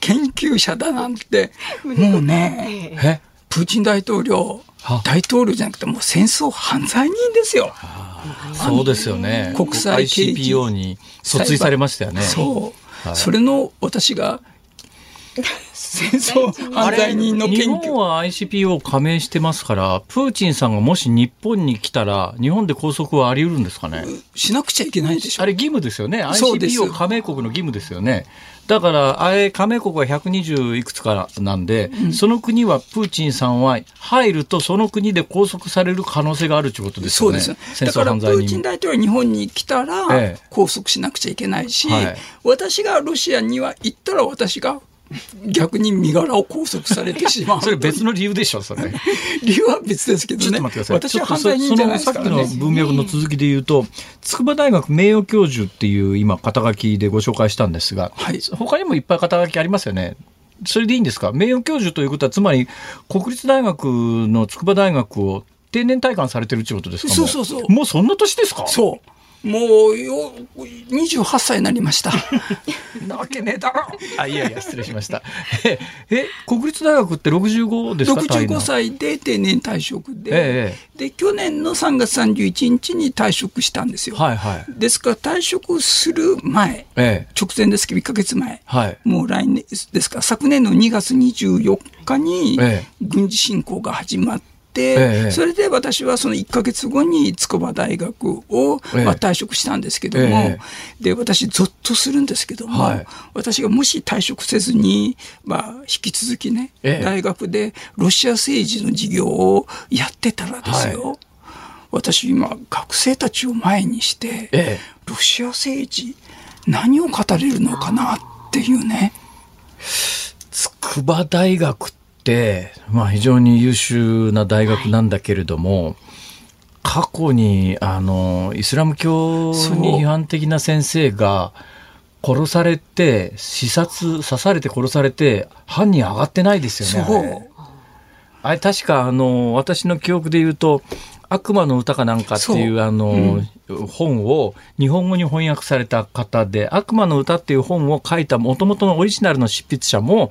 研究者だなんて、もうね、えプーチン大統領、大統領じゃなくてもう戦争犯罪人ですよ。そうですよね。国際 ICPO に訴追されましたよね。そそれの私が戦争犯罪人の日研究。本は ICPO 加盟してますから、プーチンさんがもし日本に来たら、日本で拘束はあり得るんですかね？しなくちゃいけないでしょあ。れ義務ですよね。ICPO 加盟国の義務ですよね。だから、あれ、加盟国は120いくつかなんで、その国はプーチンさんは入ると、その国で拘束される可能性があるということですよね。そうです。だからプ。ーチン大統領が日本に来たらええ拘束しなくちゃいけないし、はい私がロシアには行ったら私が逆に身柄を拘束されてしまう。*laughs* それ別の理由でしょ、それ。*laughs* 理由は別ですけどね。ちょっと待ってください。私は犯罪人じゃないですからねさっきの文脈の続きで言うと、筑波大学名誉教授っていう今、肩書きでご紹介したんですが、はい他にもいっぱい肩書きありますよね。それでいいんですか？名誉教授ということは、つまり、国立大学の筑波大学を定年退官されてるってことですか？もそうそうそうもうそんな年ですか？そう。もうよ、28歳になりました。*laughs* なわけねえだろ。あ、いやいや、失礼しました。え、え国立大学って65ですか？退65難歳で定年退職で、えで、去年の3月31日に退職したんですよ。はいはい。ですから退職する前、ええ。直前ですけど1ヶ月前、はい。もう来年ですか？ら、昨年の2月24日にええ軍事侵攻が始まって、ええそれで私はその1ヶ月後に筑波大学を、ええ。まあ、退職したんですけども、えで私、ぞっとするんですけども、はい。私がもし退職せずに、まあ、引き続きね、ええ。大学でロシア政治の授業をやってたらですよ、私、今、学生たちを前にして、ええ。ロシア政治、何を語れるのかなっていうね。筑波大学まあ、非常に優秀な大学なんだけれども、過去にあのイスラム教に批判的な先生が殺されて刺殺刺されて殺されて犯人上がってないですよね。あれ確かあの私の記憶で言うと「悪魔の歌」かなんかっていうあの、本を日本語に翻訳された方で「悪魔の歌」っていう本を書いたもともとのオリジナルの執筆者も、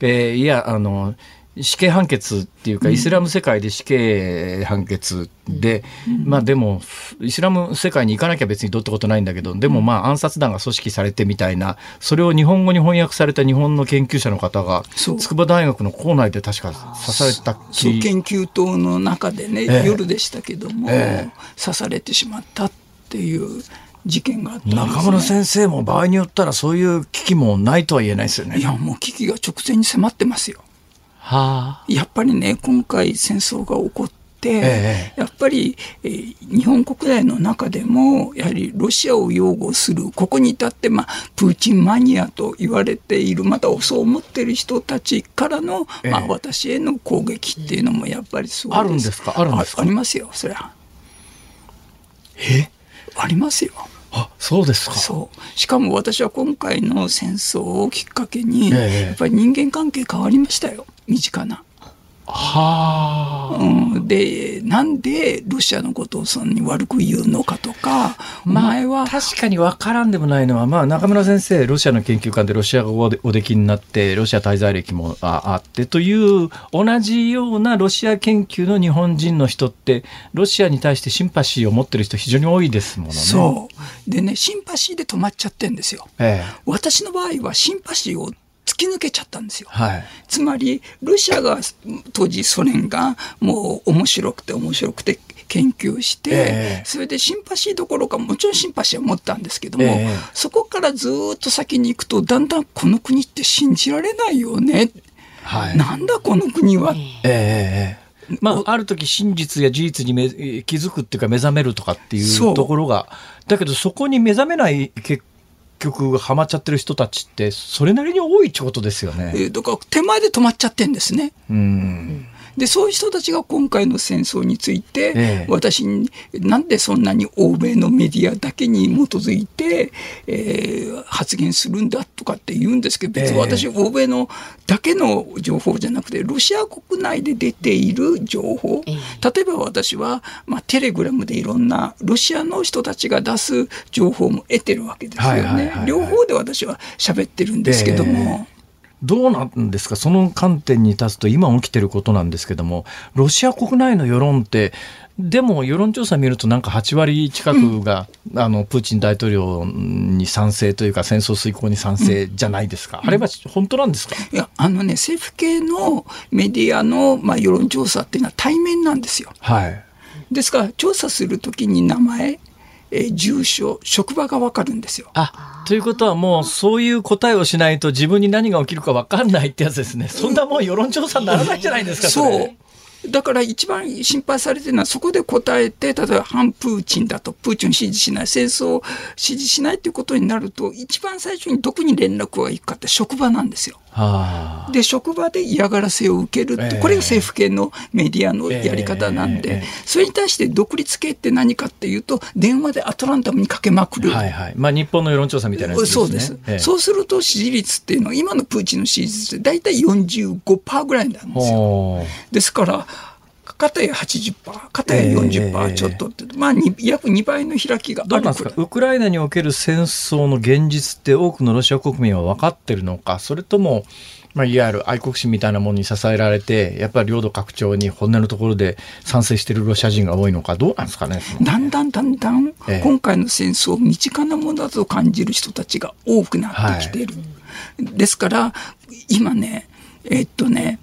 えーいやあの死刑判決っていうか、イスラム世界で死刑判決で、まあでも、イスラム世界に行かなきゃ別にどうってことないんだけど、でもまあ暗殺団が組織されてみたいな、それを日本語に翻訳された日本の研究者の方が、筑波大学の校内で確か刺された研究棟の中でね、ええ。夜でしたけども、ええ。刺されてしまったっていう事件があったんです、ね、中村先生も場合によったらそういう危機もないとは言えないですよね。いやもう危機が直前に迫ってますよ。はあ。やっぱりね今回戦争が起こって、えやっぱり、えー日本国内の中でもやはりロシアを擁護するここに至って、まあ、プーチンマニアと言われているまたそう思っている人たちからの、まあええ、私への攻撃っていうのもやっぱりそうあるんですか？あるんですか？あありますよそりゃ。え？ありますよ。あ、そうですか。そう。しかも私は今回の戦争をきっかけに、ええ。やっぱり人間関係変わりましたよ身近な。はあ。うん、でなんでロシアのことをそんなに悪く言うのかとか、前は確かに分からんでもないのは、まあ、中村先生、ロシアの研究官でロシア語をおできになって、ロシア滞在歴もああってという、同じようなロシア研究の日本人の人って、ロシアに対してシンパシーを持ってる人、非常に多いですものね。そうでねシンパシーで止まっちゃってんですよ。ええ。私の場合はシンパシーを突き抜けちゃったんですよ。はい。つまりロシアが当時ソ連がもう面白くて面白くて研究して、ええそれでシンパシーどころかもちろんシンパシーは持ったんですけども、ええそこからずーっと先に行くとだんだんこの国って信じられないよね、はい。なんだこの国は、ええええまあ、ある時真実や事実にめ気づくっていうか目覚めるとかっていうところがだけどそこに目覚めない結局ハマっちゃってる人たちってそれなりに多いってことですよね。えーだから手前で止まっちゃってんですね。うんで、そういう人たちが今回の戦争について、ええ。私に、なんでそんなに欧米のメディアだけに基づいて、えー発言するんだとかって言うんですけど、別に私、欧米のだけの情報じゃなくて、ロシア国内で出ている情報、え例えば私は、まあ、テレグラムでいろんなロシアの人たちが出す情報も得てるわけですよはいはいはいはい。ね両方で私は喋ってるんですけども。どうなんですか？その観点に立つと今起きてることなんですけども、ロシア国内の世論って、でも世論調査見るとなんか8割近くが、あの、プーチン大統領に賛成というか戦争遂行に賛成じゃないですか。あれは本当なんですか？いや、あのね、政府系のメディアの、まあ、世論調査っていうのは対面なんですよ。はい。ですから、調査するときに名前、えー住所、職場がわかるんですよ。あ、ということはもうそういう答えをしないと自分に何が起きるか分かんないってやつですね。そんなもん世論調査にならないじゃないですか、それそう。だから一番心配されてるのは、そこで答えて、例えば反プーチンだと、プーチンを支持しない、戦争を支持しないということになると、一番最初にどこに連絡が行くかって職場なんですよ。はあ。で、職場で嫌がらせを受けるって、ええこれが政府系のメディアのやり方なんでそれに対して独立系って何かっていうと、電話でアトランタムにかけまくる。はいはい。まあ日本の世論調査みたいなね。そうです、ええそうすると支持率っていうのは、今のプーチンの支持率って大体45%ぐらいなんですよ。ですから、片や80%、片や40%ちょっとって、まあ、に約2倍の開きがどうなんですか？ウクライナにおける戦争の現実って多くのロシア国民は分かってるのか？それとも、まあ、いわゆる愛国心みたいなものに支えられてやっぱり領土拡張に本音のところで賛成しているロシア人が多いのかどうなんですかね？だんだんだんだんええ。今回の戦争を身近なものだと感じる人たちが多くなってきてい。る。ですから、今ね、えっとね、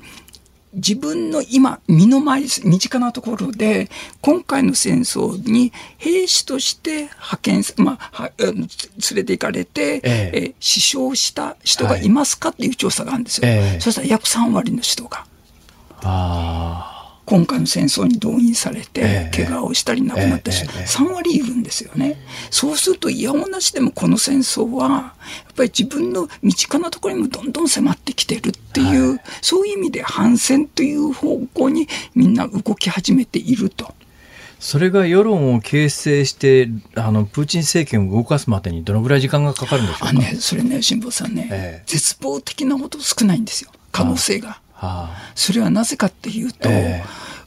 自分の今、身の回り、身近なところで、今回の戦争に兵士として派遣す、まあ、連れて行かれて、えええ死傷した人がいますかっていう調査があるんですよ。ええそしたら約3割の人が。あ今回の戦争に動員されてえ、え。怪我をしたり亡くなった人、ええ。ええ。3割いるんですよね。そうすると、いやおなしでもこの戦争は、やっぱり自分の身近なところにもどんどん迫ってきてるっていう、はそういう意味で反戦という方向にみんな動き始めていると。それが世論を形成してあのプーチン政権を動かすまでにどのぐらい時間がかかるんでしょうか？あね、それね、辛坊さんね、ええ。絶望的なほど少ないんですよ、可能性が。はそれはなぜかっていうと、え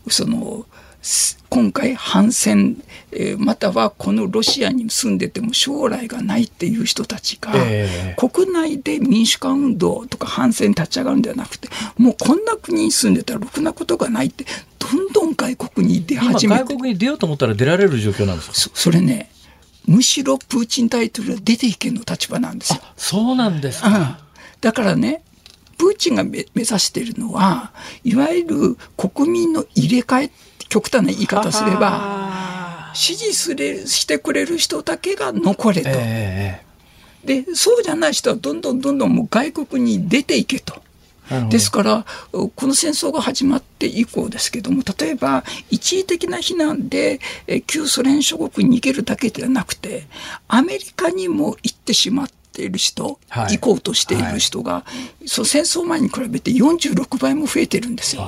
そのす今回反戦、えーまたはこのロシアに住んでても将来がないっていう人たちが、ええ国内で民主化運動とか反戦立ち上がるんではなくてもうこんな国に住んでたらろくなことがないってどんどん外国に出始めて外国に出ようと思ったら出られる状況なんですか？そそれねむしろプーチン大統領は出ていけの立場なんですよ。そうなんですか。うんだからね、プーチンがめ目指しているのは、いわゆる国民の入れ替え、極端な言い方すれば、ば支持するしてくれる人だけが残れと。えで、そうじゃない人はどんどんどんどんもう外国に出ていけと。ですから、この戦争が始まって以降ですけども、例えば、一時的な避難で、え旧ソ連諸国に逃げるだけではなくて、アメリカにも行ってしまっている人、はい行こうとしている人が、そう戦争前に比べて46倍も増えてるんですよ。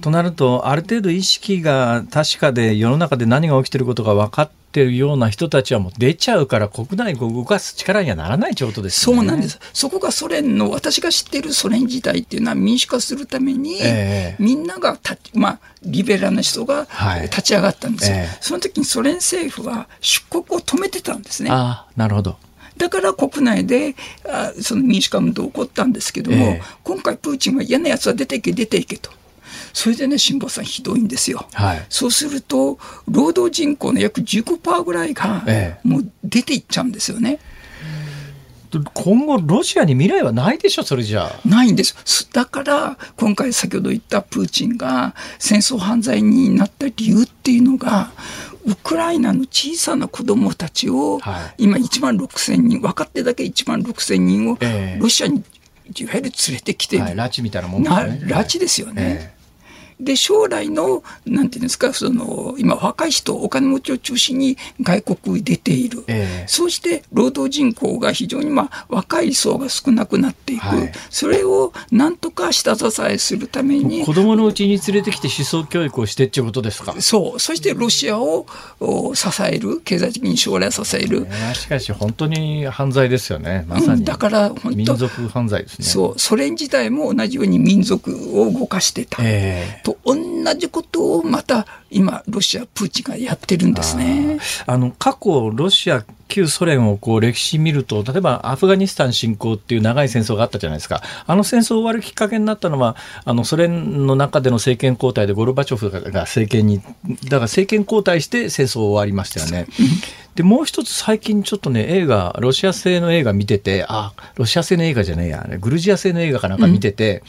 となると、ある程度意識が確かで世の中で何が起きてることが分かってるような人たちはもう出ちゃうから国内を動かす力にはならないってことですね。そうなんです。そこがソ連の、私が知っているソ連時代っていうのは民主化するために、ええみんながた、まあ、リベラルな人がはい立ち上がったんですよ。ええその時にソ連政府は出国を止めてたんですね。ああ、なるほど。だから国内であその民主化運動起こったんですけども、ええ今回プーチンは嫌なやつは出ていけ出ていけと。それでね、辛坊さんひどいんですよ。はい。そうすると、労働人口の約15%ぐらいがええもう出ていっちゃうんですよね。今後ロシアに未来はないでしょ、それじゃあ。ないんです。すだから、今回先ほど言ったプーチンが戦争犯罪になった理由っていうのが、ウクライナの小さな子供たちを、はい。今1万6千人、分かってるだけ1万6千人をええ。ロシアにいわゆる連れてきてる、はい、拉致みたいなもんですなね。拉致ですよね。で、将来の、なんていうんですか、その、今若い人、お金持ちを中心に外国に出ている。ええそして、労働人口が非常に、まあ、若い層が少なくなっていく。はいそれをなんとか下支えするために子、供のうちに連れてきて思想教育をしてっていうことですか？そう、そしてロシアをお支える、経済的に将来支える。ねしかし本当に犯罪ですよね。まさに。うんだから本当、民族犯罪ですね。そう、ソ連時代も同じように民族を動かしてた。ええと同じことをまた今、ロシア、プーチンがやってるんですね。あの過去ロシア旧ソ連をこう歴史見ると例えばアフガニスタン侵攻っていう長い戦争があったじゃないですかあの戦争終わるきっかけになったのはあのソ連の中での政権交代でゴルバチョフが政権にだから政権交代して戦争終わりましたよね。でもう一つ最近ちょっとね映画ロシア製の映画見ててあロシア製の映画じゃねえやグルジア製の映画かなんか見てて、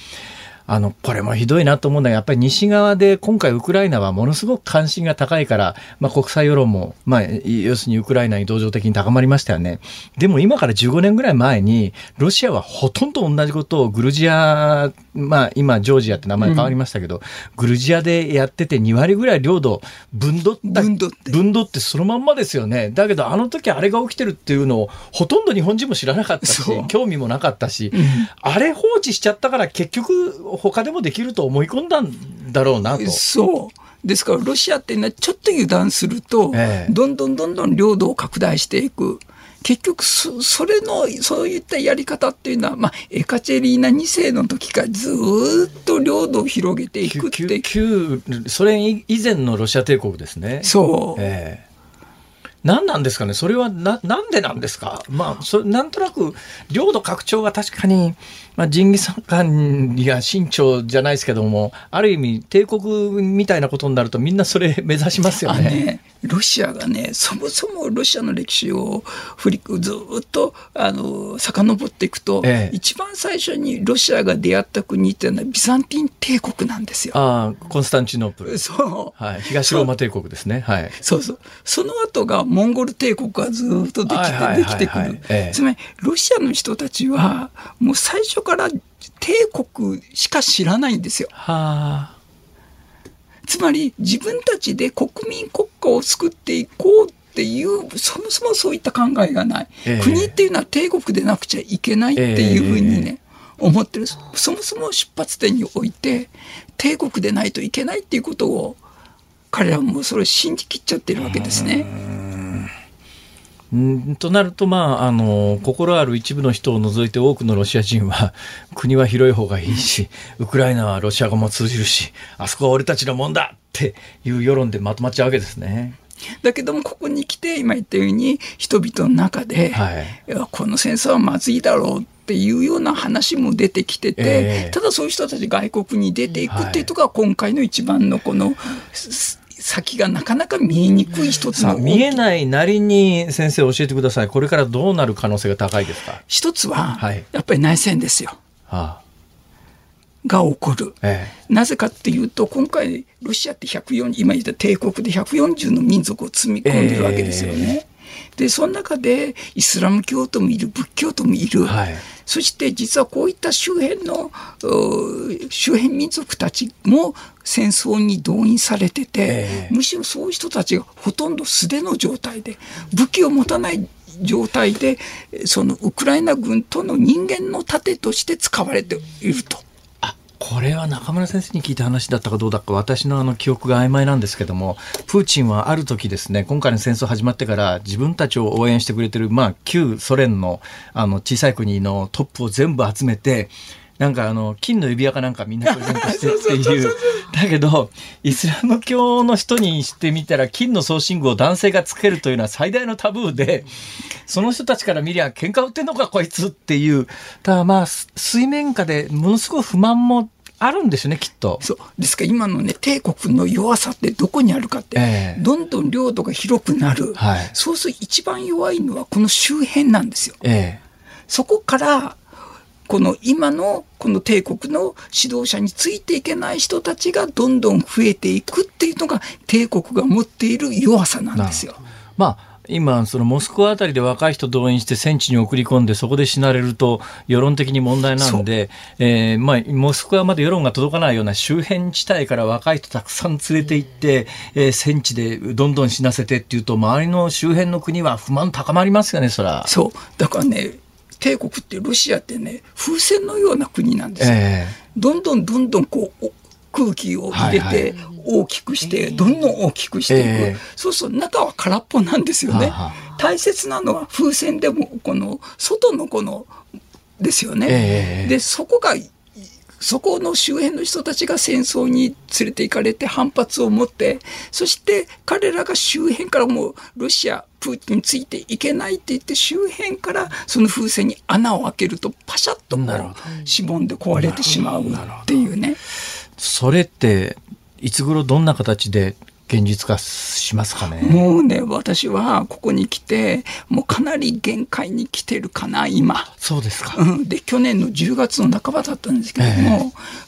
あの、これもひどいなと思うのは、やっぱり西側で今回ウクライナはものすごく関心が高いから、まあ国際世論も、まあ、要するにウクライナに同情的に高まりましたよね。でも今から15年ぐらい前に、ロシアはほとんど同じことをグルジア、まあ今ジョージアって名前変わりましたけど、グルジアでやってて2割ぐらい領土分取った。分取って分取ってそのまんまですよね。だけどあの時あれが起きてるっていうのをほとんど日本人も知らなかったし興味もなかったし、あれ放置しちゃったから結局他でもできると思い込んだんだろうなと。そう。ですから、ロシアっていうのはちょっと油断すると、ええどんどんどんどん領土を拡大していく。結局そ、それの、そういったやり方っていうのは、まあ、エカチェリーナ2世の時からずーっと領土を広げていくって旧旧ソ連以前のロシア帝国ですね。そう。ええ何なんですかね？それはな、なんでなんですか？まあ、そなんとなく、領土拡張は確かに、まあ、ジンギスカンや清朝じゃないですけども、ある意味、帝国みたいなことになるとみんなそれ *laughs* 目指しますよね。あね、ロシアがね、そもそもロシアの歴史を振りくずーっとあの遡っていくと、ええ一番最初にロシアが出会った国っていうのはビザンティン帝国なんですよ。ああ、コンスタンチノープル。そう。はい。東ローマ帝国ですね。はい。そうそう。その後がモンゴル帝国がずーっとできて、できてくるええ。つまり、ロシアの人たちは、もう最初から帝国しか知らないんですよ。はあ。つまり、自分たちで国民国家を作っていこうっていう、そもそもそういった考えがない。ええ国っていうのは帝国でなくちゃいけないっていうふうにね、思ってる。そもそも出発点において、帝国でないといけないっていうことを、彼らはもうそれを信じきっちゃってるわけですね。んとなると、まあ、あの、心ある一部の人を除いて多くのロシア人は、*laughs* 国は広い方がいいし、ウクライナはロシア語も通じるし、あそこは俺たちのもんだっていう世論でまとまっちゃうわけですね。だけども、ここに来て、今言ったように、人々の中で、はい。いやこの戦争はまずいだろうっていうような話も出てきてて、ええただそういう人たち外国に出ていくっていうところが今回の一番のこのす先がなかなか見えにくい一つの見えないなりに先生教えてください。これからどうなる可能性が高いですか？一つははいやっぱり内戦ですよ。はあ、が起こる。えなぜかっていうと、今回、ロシアって140、今言った帝国で140の民族を積み込んでるわけですよね。で、その中で、イスラム教徒もいる、仏教徒もいる。えはい。そして実はこういった周辺のう周辺民族たちも戦争に動員されてて、ええむしろそういう人たちがほとんど素手の状態で武器を持たない状態でそのウクライナ軍との人間の盾として使われていると。これは中村先生に聞いた話だったかどうだか私のあの記憶が曖昧なんですけどもプーチンはある時ですね今回の戦争始まってから自分たちを応援してくれてる、まあ、旧ソ連のあの小さい国のトップを全部集めてなんかあの金の指輪かなんかみんなプレゼントしてっていう。*laughs* だけどイスラム教の人にしてみたら金の送信具を男性がつけるというのは最大のタブーでその人たちから見りゃ喧嘩売ってんのかこいつっていう。ただまあす水面下でものすごい不満もあるんですよねきっと。そう。ですから今のね帝国の弱さってどこにあるかって、ええ。どんどん領土が広くなる、はい。そうすると一番弱いのはこの周辺なんですよ。え。そこから、この今のこの帝国の指導者についていけない人たちがどんどん増えていくっていうのが帝国が持っている弱さなんですよ。まあ今、そのモスクワあたりで若い人動員して戦地に送り込んで、そこで死なれると世論的に問題なんで、えー、まあ、モスクワまで世論が届かないような周辺地帯から若い人たくさん連れて行って、えー、戦地でどんどん死なせてっていうと、周りの周辺の国は不満高まりますよね、そら。そう。だからね、帝国ってロシアってね、風船のような国なんですよ。えー、どんどんどんどんこう、空気を入れて大きくして、どんどん大きくしていく、えー、そうすると中は空っぽなんですよね。はは大切なのは風船でもこの外のこのですよね。えー、でそこがそこの周辺の人たちが戦争に連れて行かれて反発を持って、そして彼らが周辺からもうロシア、プーチンについていけないって言って周辺からその風船に穴を開けるとパシャッとこうしぼんで壊れてしまうっていうね。それっていつ頃どんな形で現実化しますかね？もうね私はここに来てもうかなり限界に来てるかな今。そうですか、うん、で去年の10月の半ばだったんですけども、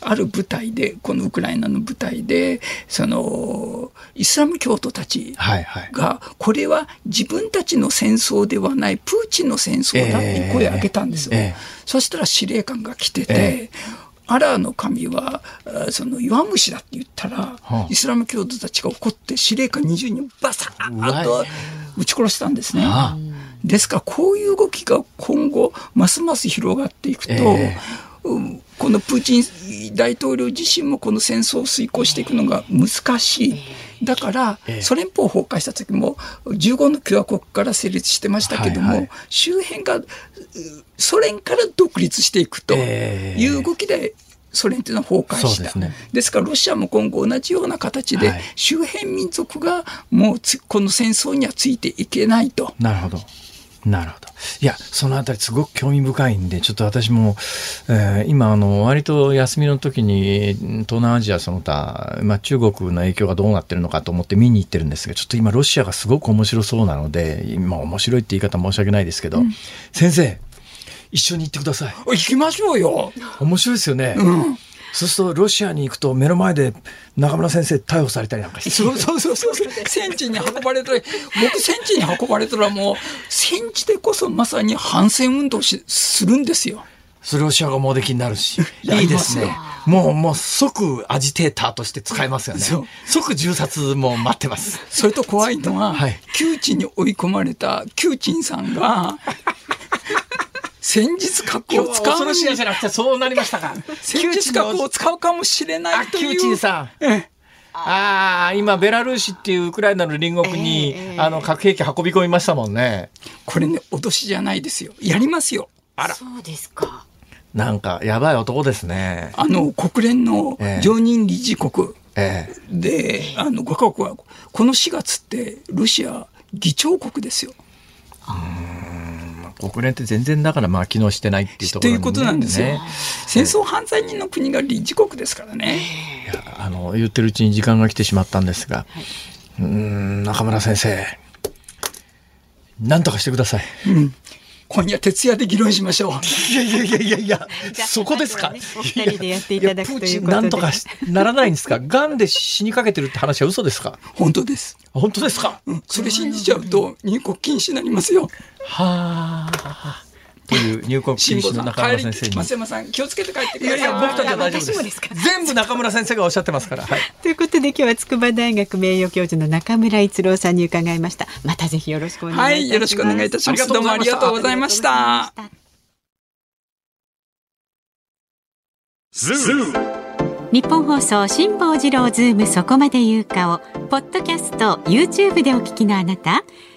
えー、ある部隊でこのウクライナの部隊でそのイスラム教徒たちが、これは自分たちの戦争ではないプーチンの戦争だって声を上げたんですよ、えーえ。ー、そしたら司令官が来てて、アラーの神は、その弱虫だって言ったら、はあ、イスラム教徒たちが怒って司令官20人バサッと撃ち殺したんですね。はあ、ですからこういう動きが今後ますます広がっていくと、えー、このプーチン大統領自身もこの戦争を遂行していくのが難しい。だから、ソ連邦崩壊した時も15の共和国から成立してましたけども、はいはい、周辺がソ連から独立していくという動きで、ソ連というのは崩壊した。です、ね,、ですからロシアも今後同じような形で周辺民族がもうこの戦争にはついていけないと。なるほどなるほど。いや、そのあたりすごく興味深いんで、ちょっと私も、えー、今、あの、割と休みの時に、東南アジアその他、まあ、中国の影響がどうなってるのかと思って見に行ってるんですが、ちょっと今、ロシアがすごく面白そうなので、今、面白いって言い方申し訳ないですけど、うん、先生、一緒に行ってください。行きましょうよ。面白いですよね。うんそうするとロシアに行くと目の前で中村先生逮捕されたりなんかしてそうそうそうそう戦地に運ばれたり僕戦地に運ばれたらもう戦地でこそまさに反戦運動しするんですよ。それロシア語もできになるしいいですね。もうもう即アジテーターとして使えますよね。即銃殺も待ってます。それと怖いのは、はい、窮地に追い込まれた窮地さんが戦術核を使う。恐ろしいじゃなくてそうなりましたか。戦術核を使うかもしれないという。キューチンさん。えああ、今、ベラルーシっていうウクライナの隣国に、えー、あの、核兵器運び込みましたもんね。これね、脅しじゃないですよ。やりますよ。あら。そうですか。なんか、やばい男ですね。あの、国連の常任理事国で、えー、あの、5カ国は、この4月って、ロシア議長国ですよ。うん国連って全然だからまあ機能してないっていうところ、ね、ということなんですよ。戦争犯罪人の国が理事国ですからね。いやあの言ってるうちに時間が来てしまったんですが、はい、うん中村先生なんとかしてください。うん今夜徹夜で議論しましょう。いやいやいやいやいや、そこですか。お二人でやっていただくというなんとかならないんですか？癌で死にかけてるって話は嘘ですか？本当です。本当ですか？うん、それ信じちゃうと入国禁止になりますよ。はあ。という入国禁止の中村先生に。松山さん気をつけて帰ってください。いやいや僕たちは大丈夫です。全部中村先生がおっしゃってますから。はい、ということで今日は筑波大学名誉教授の中村逸郎さんに伺いました。またぜひよろしくお願いいたします。はい、よろしくお願いいたします。どうもありがとうございました。ニッポン放送辛坊治郎ズームそこまで言うかをポッドキャスト YouTube でお聞きのあなた。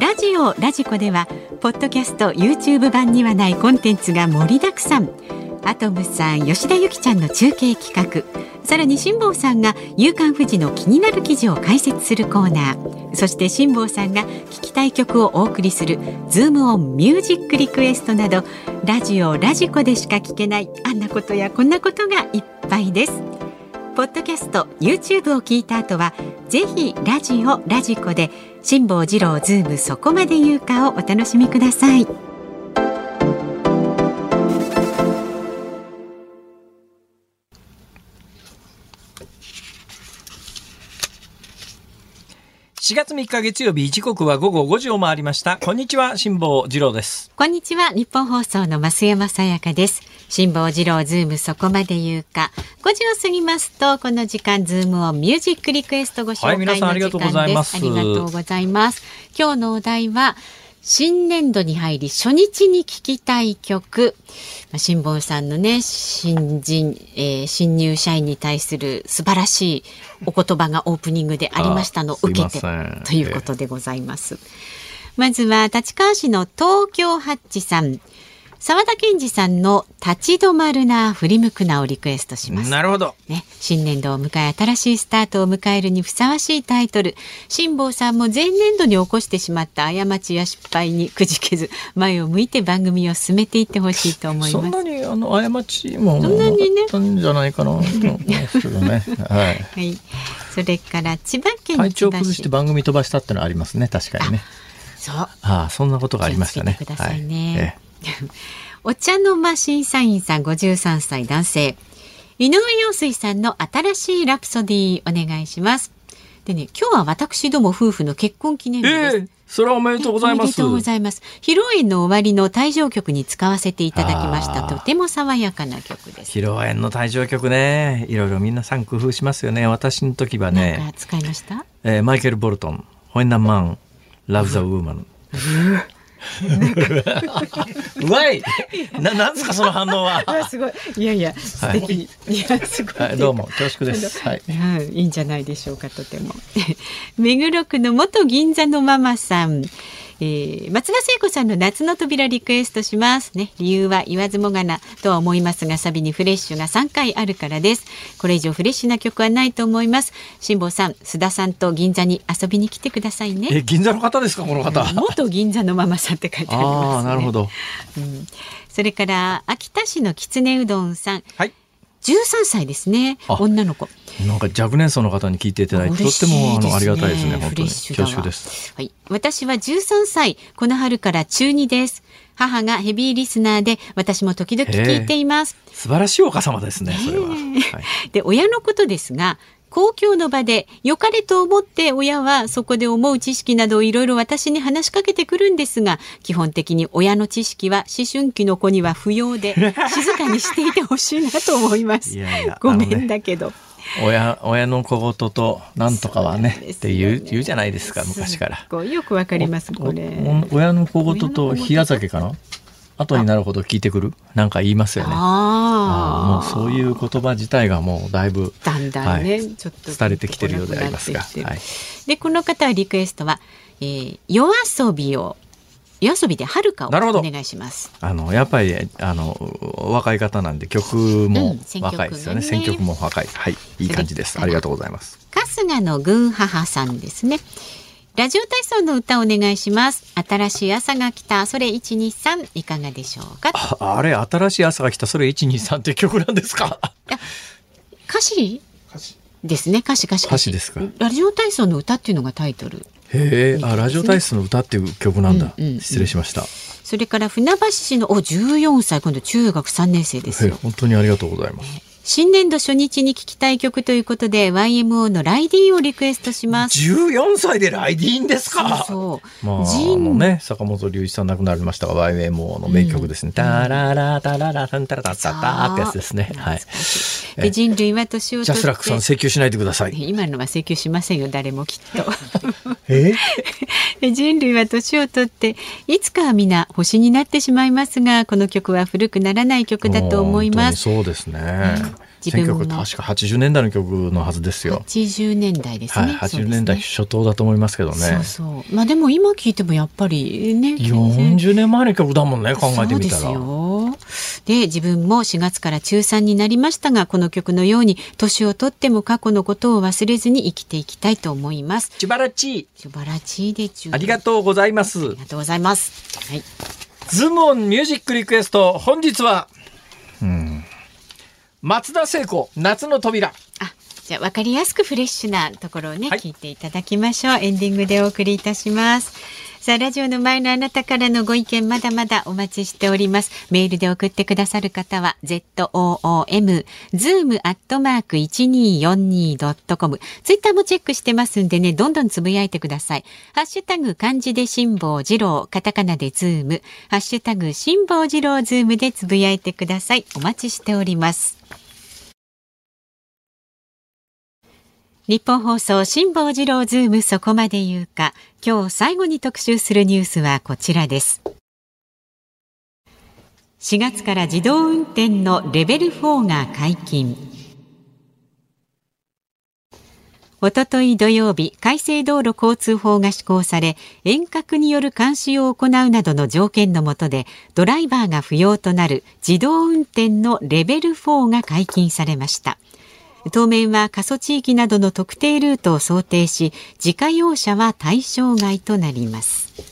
ラジオラジコではポッドキャスト YouTube 版にはないコンテンツが盛りだくさん。アトムさん吉田由紀ちゃんの中継企画。さらに辛坊さんが夕刊富士の気になる記事を解説するコーナー。そして辛坊さんが聞きたい曲をお送りするズームオンミュージックリクエストなどラジオラジコでしか聞けないあんなことやこんなことがいっぱいです。ポッドキャスト YouTube を聞いた後はぜひラジオラジコで辛坊治郎ズームそこまで言うかをお楽しみください。4月3日月曜日時刻は午後5時を回りました。こんにちは辛坊治郎です。こんにちはニッポン放送の増山さやかです辛坊治郎ズームそこまで言うか。5時を過ぎますとこの時間ズームオンミュージックリクエストご紹介の時間です、はい、ありがとうございます。ありがとうございます。今日のお題は新年度に入り初日に聴きたい曲、まあ、辛坊さんのね新人、えー、新入社員に対する素晴らしいお言葉がオープニングでありましたのを受けて。ということでございます。まずは立川市の東京ハッチさん。沢田健二さんの立ち止まるな振り向くなをリクエストします。なるほど。ね、新年度を迎え新しいスタートを迎えるにふさわしいタイトル。辛坊さんも前年度に起こしてしまった過ちや失敗にくじけず、前を向いて番組を進めていってほしいと思います。そんなにあの過ちもそんなにね、たんじゃないかなと思いますけどね。*laughs* はい。はい。それから千葉県体調崩して番組飛ばしたってのはありますね。確かにね。そう。ああ、そんなことがありましたね。くださいね。はいお茶の間審査員さん53歳男性井上陽水さんの新しいラプソディお願いしますでね今日は私ども夫婦の結婚記念日です、えーそれはおめでとうございます。おめでとうございます。披露宴の終わりの退場曲に使わせていただきました。とても爽やかな曲です。披露宴の退場曲ね、いろいろ皆さん工夫しますよね。私の時はね。使いました？えー、マイケルボルトン、ホイナマン、ラブザウーマン。*laughs* うまいな、なんですか、その反応は。すごい。いやいや、素敵。はい、いや、すごい、どうも、恐縮です。はい。いいんじゃないでしょうか、とても。*laughs* 目黒区の元銀座のママさん。えー、松田聖子さんの夏の扉リクエストします。ね理由は言わずもがなとは思いますがサビにフレッシュが3回あるからです。これ以上フレッシュな曲はないと思います。辛坊さん須田さんと銀座に遊びに来てくださいね。え銀座の方ですかこの方。元銀座のママさんって書いてあります、ね、なるほど、うん、それから秋田市のきつねうどんさん。はい13歳ですね。女の子。なんか若年層の方に聞いていただいて、とってもあのありがたいですね。本当に。恐縮です。はい。私は13歳。この春から中2です。母がヘビーリスナーで私も時々聞いています。素晴らしいお母様ですねそれは、はい、で親のことですが公共の場で良かれと思って親はそこで思う知識などをいろいろ私に話しかけてくるんですが基本的に親の知識は思春期の子には不要で *laughs* 静かにしていてほしいなと思いますいやいやごめんだけど。親親の小言となんとかはね、ね、って言う言うじゃないですか昔から。よくわかりますこれ。親の小言と冷や酒かな？後になるほど聞いてくる？なんか言いますよね。ああもうそういう言葉自体がもうだいぶだんだんね、はい、ちょっと廃れてきてるようでありますが。はい、でこの方はリクエストは、えー、夜遊びを夜遊びではるかをお願いします。あのやっぱりあの若い方なんで曲も若いですよね。うん、選曲も若い。はい、いい感じです。ありがとうございます。春日の軍母さんですね。ラジオ体操の歌お願いします。新しい朝が来た、それ一二三いかがでしょうか？ああれ、新しい朝が来た、それ一二三って曲なんですか？歌詞？ですね、歌詞歌詞歌詞ですか？ラジオ体操の歌っていうのがタイトル。へえ、あ、ラジオ体操の歌っていう曲なんだ。うんうんうん、失礼しました。それから船橋市のお十四歳今度中学三年生です本当にありがとうございます。新年度初日に聴きたい曲ということで YMO のライディーをリクエストします。14歳でライディーンですか？そうまあ、あのね、坂本龍一さん亡くなりましたが YMO の名曲ですね。タララタララタンタラタタタってやつですね。はい。で人類は年をジャスラックさん請求しないでください。今のは請求しませんよ、誰もきっと。え *laughs* 人類は年を取っていつかは皆星になってしまいますがこの曲は古くならない曲だと思います。そうですね。うん自分も確か80年代の曲のはずですよ。80年代ですね。はい、80年代初頭だと思いますけどね。そうそう。まあでも今聞いてもやっぱりね。40年前の曲だもんね考えてみたら。でで自分も4月から中3になりましたがこの曲のように年をとっても過去のことを忘れずに生きていきたいと思います。素晴らしい。素晴らしいでちゅありがとうございます。ありがとうございます。はいズモンミュージックリクエスト本日は、うん、松田聖子夏の扉。あじゃあ分かりやすくフレッシュなところをね、はい。聞いていただきましょう。エンディングでお送りいたします。さあラジオの前のあなたからのご意見まだまだお待ちしております。メールで送ってくださる方は ZOOM zoom アットマーク 1242.com ツイッターもチェックしてますんでねどんどんつぶやいてください。ハッシュタグ漢字で辛坊治郎カタカナでズーム。ハッシュタグ辛坊治郎ズームでつぶやいてください。お待ちしておりますニッポン放送辛坊治郎ズームそこまで言うか今日最後に特集するニュースはこちらです。4月から自動運転のレベル4が解禁。おととい土曜日改正道路交通法が施行され遠隔による監視を行うなどの条件の下でドライバーが不要となる自動運転のレベル4が解禁されました。当面は過疎地域などの特定ルートを想定し自家用車は対象外となります。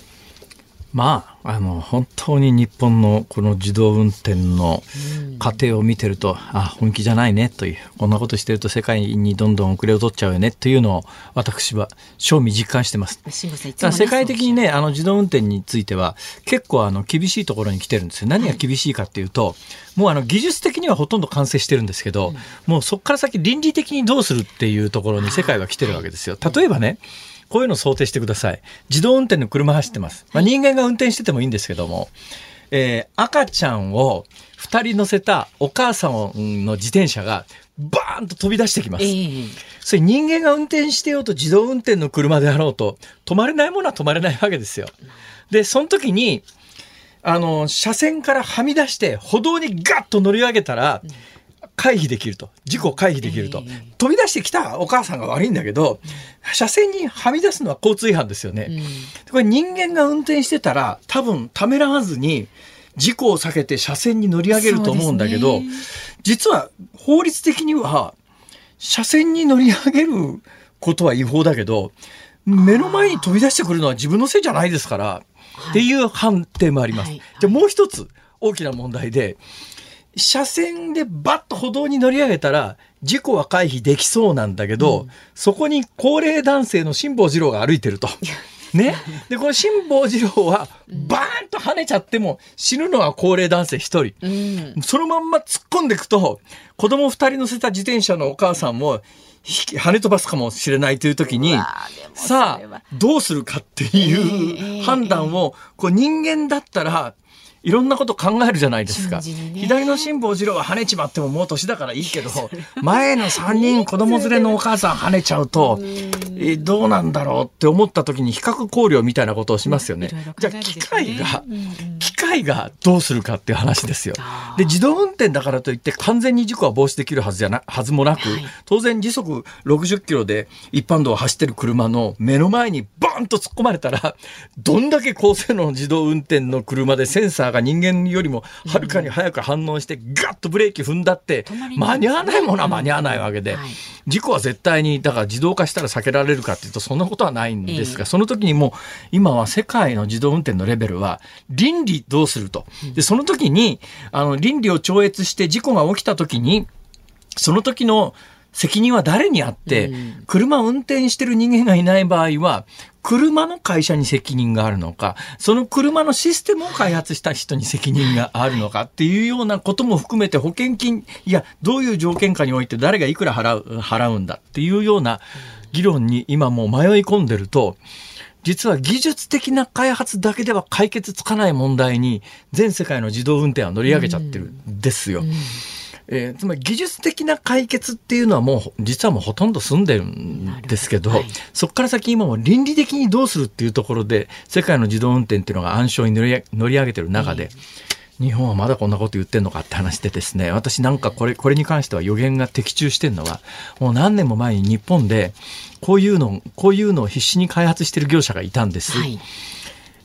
まあ、あの、本当に日本のこの自動運転の過程を見てると、あ、本気じゃないねという、こんなことしてると世界にどんどん遅れを取っちゃうよねというのを私は正味実感してます。辛坊さんいつもねだから世界的にね、あの自動運転については結構あの厳しいところに来てるんですよ。何が厳しいかっていうと、もうあの技術的にはほとんど完成してるんですけど、もうそこから先倫理的にどうするっていうところに世界は来てるわけですよ。例えばね、こういうのを想定してください。自動運転の車走ってます。まあ、人間が運転しててもいいんですけども、えー赤ちゃんを2人乗せたお母さんの自転車がバーンと飛び出してきます。ええそれ人間が運転してようと自動運転の車であろうと止まれないものは止まれないわけですよ。で、その時に、あの、車線からはみ出して歩道にガッと乗り上げたら、回避できると。事故を回避できると。飛び出してきたお母さんが悪いんだけど、車線にはみ出すのは交通違反ですよね。これ人間が運転してたら多分ためらわずに事故を避けて車線に乗り上げると思うんだけど、そうで実は法律的には車線に乗り上げることは違法だけど目の前に飛び出してくるのは自分のせいじゃないですから、っていう判定もあります。はいじゃあもう一つ大きな問題で車線でバッと歩道に乗り上げたら事故は回避できそうなんだけど、そこに高齢男性の辛坊治郎が歩いてると。*laughs* ね？で、この辛坊治郎はバーンと跳ねちゃっても死ぬのは高齢男性一人。うんそのまんま突っ込んでいくと、子供二人乗せた自転車のお母さんも、ひ跳ね飛ばすかもしれないという時にさあ、どうするかってええいう判断を、こう人間だったら、いろんなこと考えるじゃないですか。左の辛坊治郎は跳ねちまってももう年だからいいけど、前の三人子供連れのお母さん跳ねちゃうと、えどうなんだろうって思った時に比較考慮みたいなことをしますよね。じゃあ機械が械がどうするかっていう話ですよ。で、自動運転だからといって完全に事故は防止できるはずじゃな、はずもなく、はい当然時速60キロで一般道を走ってる車の目の前にバーンと突っ込まれたら、どんだけ高性能の自動運転の車でセンサーが人間よりもはるかに早く反応してガッとブレーキ踏んだって間に合わないものは間に合わないわけで、はい。事故は絶対にだから自動化したら避けられるかっていうとそんなことはないんですが、ええ。その時にもう今は世界の自動運転のレベルは倫理どうすると。で、その時にあの倫理を超越して事故が起きた時にその時の責任は誰にあって、うん車を運転してる人間がいない場合は、車の会社に責任があるのか、その車のシステムを開発した人に責任があるのかっていうようなことも含めて保険金、いや、どういう条件下において誰がいくら払う、払うんだっていうような議論に今もう迷い込んでると、実は技術的な開発だけでは解決つかない問題に全世界の自動運転は乗り上げちゃってるんですよ。えーつまり技術的な解決っていうのはもう実はもうほとんど済んでるんですけど、どはい。そこから先今も倫理的にどうするっていうところで世界の自動運転っていうのが暗礁に乗り乗り上げてる中で、日本はまだこんなこと言ってんのかって話でですね私なんかこれこれに関しては予言が的中してるのはもう何年も前に日本でこういうのこういうのを必死に開発してる業者がいたんです。はい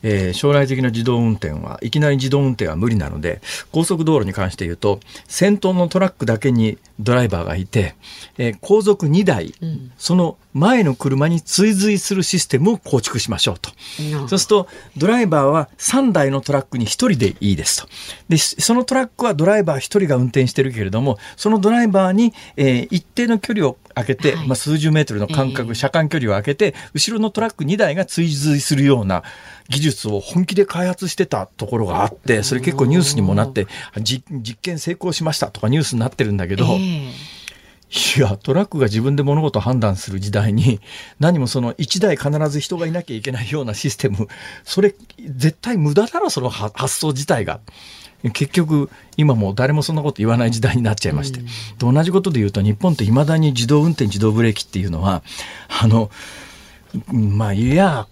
えー将来的な自動運転はいきなり自動運転は無理なので高速道路に関して言うと先頭のトラックだけにドライバーがいて、えー後続2台、うんその前の車に追随するシステムを構築しましょうと。うんそうすると、ドライバーは3台のトラックに1人でいいですと。で、しそのトラックはドライバー1人が運転してるけれども、そのドライバーに、えー一定の距離を空けて、はいまあ、数十メートルの間隔、ええ車間距離を空けて、後ろのトラック2台が追随するような技術を本気で開発してたところがあって、それ結構ニュースにもなって、じ実験成功しましたとかニュースになってるんだけど、えいや、トラックが自分で物事を判断する時代に、何もその1台必ず人がいなきゃいけないようなシステム、それ、絶対無駄だろ、そのは発想自体が。結局、今もう誰もそんなこと言わない時代になっちゃいまして。で同じことで言うと、日本って未だに自動運転、自動ブレーキっていうのは、あの、まあ、いや、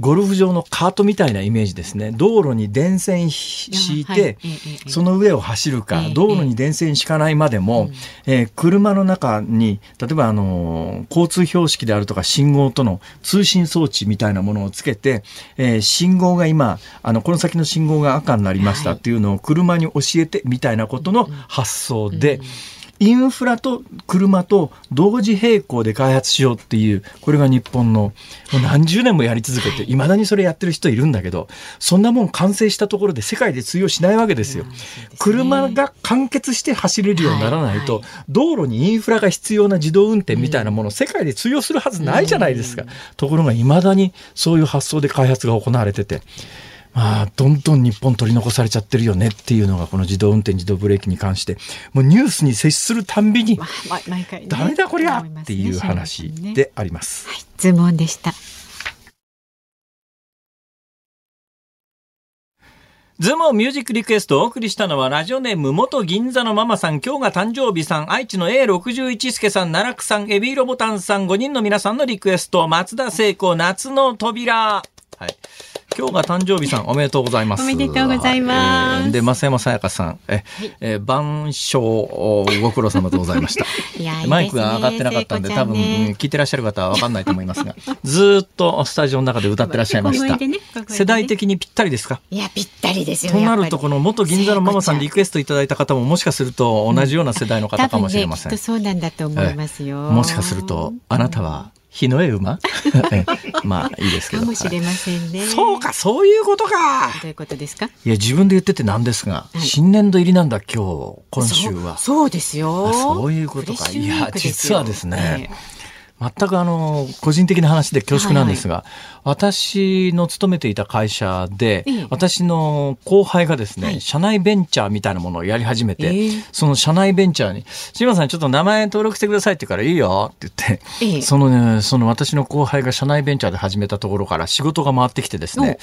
ゴルフ場のカートみたいなイメージですね。道路に電線ひ敷いてその上を走るかええ、道路に電線敷かないまでも、えー車の中に、例えば、あのー交通標識であるとか信号との通信装置みたいなものをつけて、えー信号が今、あの、この先の信号が赤になりましたっていうのを車に教えてみたいなことの発想で、インフラと車と同時並行で開発しようっていう、これが日本の何十年もやり続けて、未だにそれやってる人いるんだけど、そんなもん完成したところで世界で通用しないわけですよ。車が完結して走れるようにならないと、はい。道路にインフラが必要な自動運転みたいなもの、世界で通用するはずないじゃないですか。ところが未だにそういう発想で開発が行われてて、まあ、どんどん日本取り残されちゃってるよねっていうのがこの自動運転自動ブレーキに関して、もうニュースに接するたんびに、まま毎回ねダメだこりゃっていう話ねであります。はい、ズモンでした。ズミュージックリクエストをお送りしたのは、ラジオネーム元銀座のママさん、今日が誕生日さん、愛知の A61 助さん、奈良区さん、エビーロボタンさん、5人の皆さんのリクエスト、松田聖子、夏の扉。はい。今日が誕生日さん、おめでとうございます。おめでとうございますはいえーで、増山さやかさん、え、えー、晩鐘、おご苦労様でございました。*laughs* ねマイクが上がってなかったんで、ねうん聞いてらっしゃる方は分かんないと思いますが、ずーっとスタジオの中で歌ってらっしゃいました。*laughs* ね世代的にぴったりですか？いやぴったりですよ。となると、この元銀座のママさんリクエストいただいた方ももしかすると同じような世代の方かもしれません。多分ね、きっとそうなんだと思いますよ。もしかすると、あなたは日の絵馬？*laughs* えまあいいですけど。かもしれませんね。そうか、そういうことか。どういうことですか？いや、自分で言っててなんですが、はい新年度入りなんだ、今日、今週は。そうですよ。あそういうことかいや実はですねええ全くあの、個人的な話で恐縮なんですが、私の勤めていた会社で、ええ。私の後輩がですね、はい。社内ベンチャーみたいなものをやり始めて、ええ。その社内ベンチャーに、島さんちょっと名前登録してくださいって言うからいいよって言って、ええ。そのね、その私の後輩が社内ベンチャーで始めたところから仕事が回ってきてですね、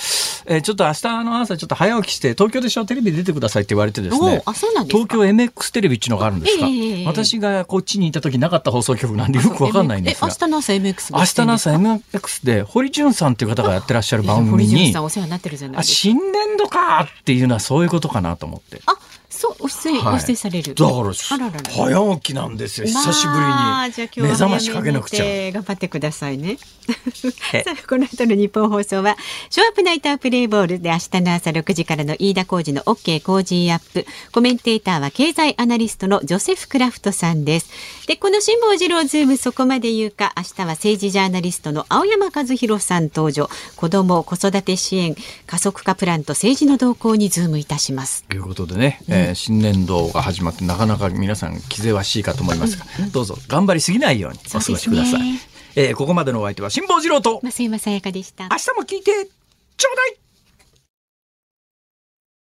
えーちょっと明日の朝ちょっと早起きして東京でしょ？テレビ出てくださいって言われてですね。東京 MX テレビっていうのがあるんですか、ええええ私がこっちにいた時なかった放送局なんでよくわかんないんです明。日の朝 MX 明日の朝 MX で堀潤さんっていう方がやってらっしゃる番組に *laughs* 堀潤さん、お世話になってるじゃないあ。新年度かっていうのはそういうことかなと思って。あ、そうお出演、はいご出演される。だから。早起きなんですよ。久しぶりまあじゃあ今日はに目覚ましかけなくちゃ。頑張ってくださいね。*laughs* えさあこの後のニッポン放送はショーアップナイタープレイボールで明日の朝6時からの飯田浩二の OK 工事アップコメンテーターは経済アナリストのジョセフ・クラフトさんですでこの辛坊治郎ズームそこまで言うか明日は政治ジャーナリストの青山和弘さん登場子ども子育て支援加速化プランと政治の動向にズームいたしますということでね、えー新年度が始まってなかなか皆さん気ぜわしいかと思いますが、どうぞ頑張りすぎないようにお過ごしください。ね。えーここまでのお相手は辛坊治郎と増山さやかでした。明日も聞いてちょうだい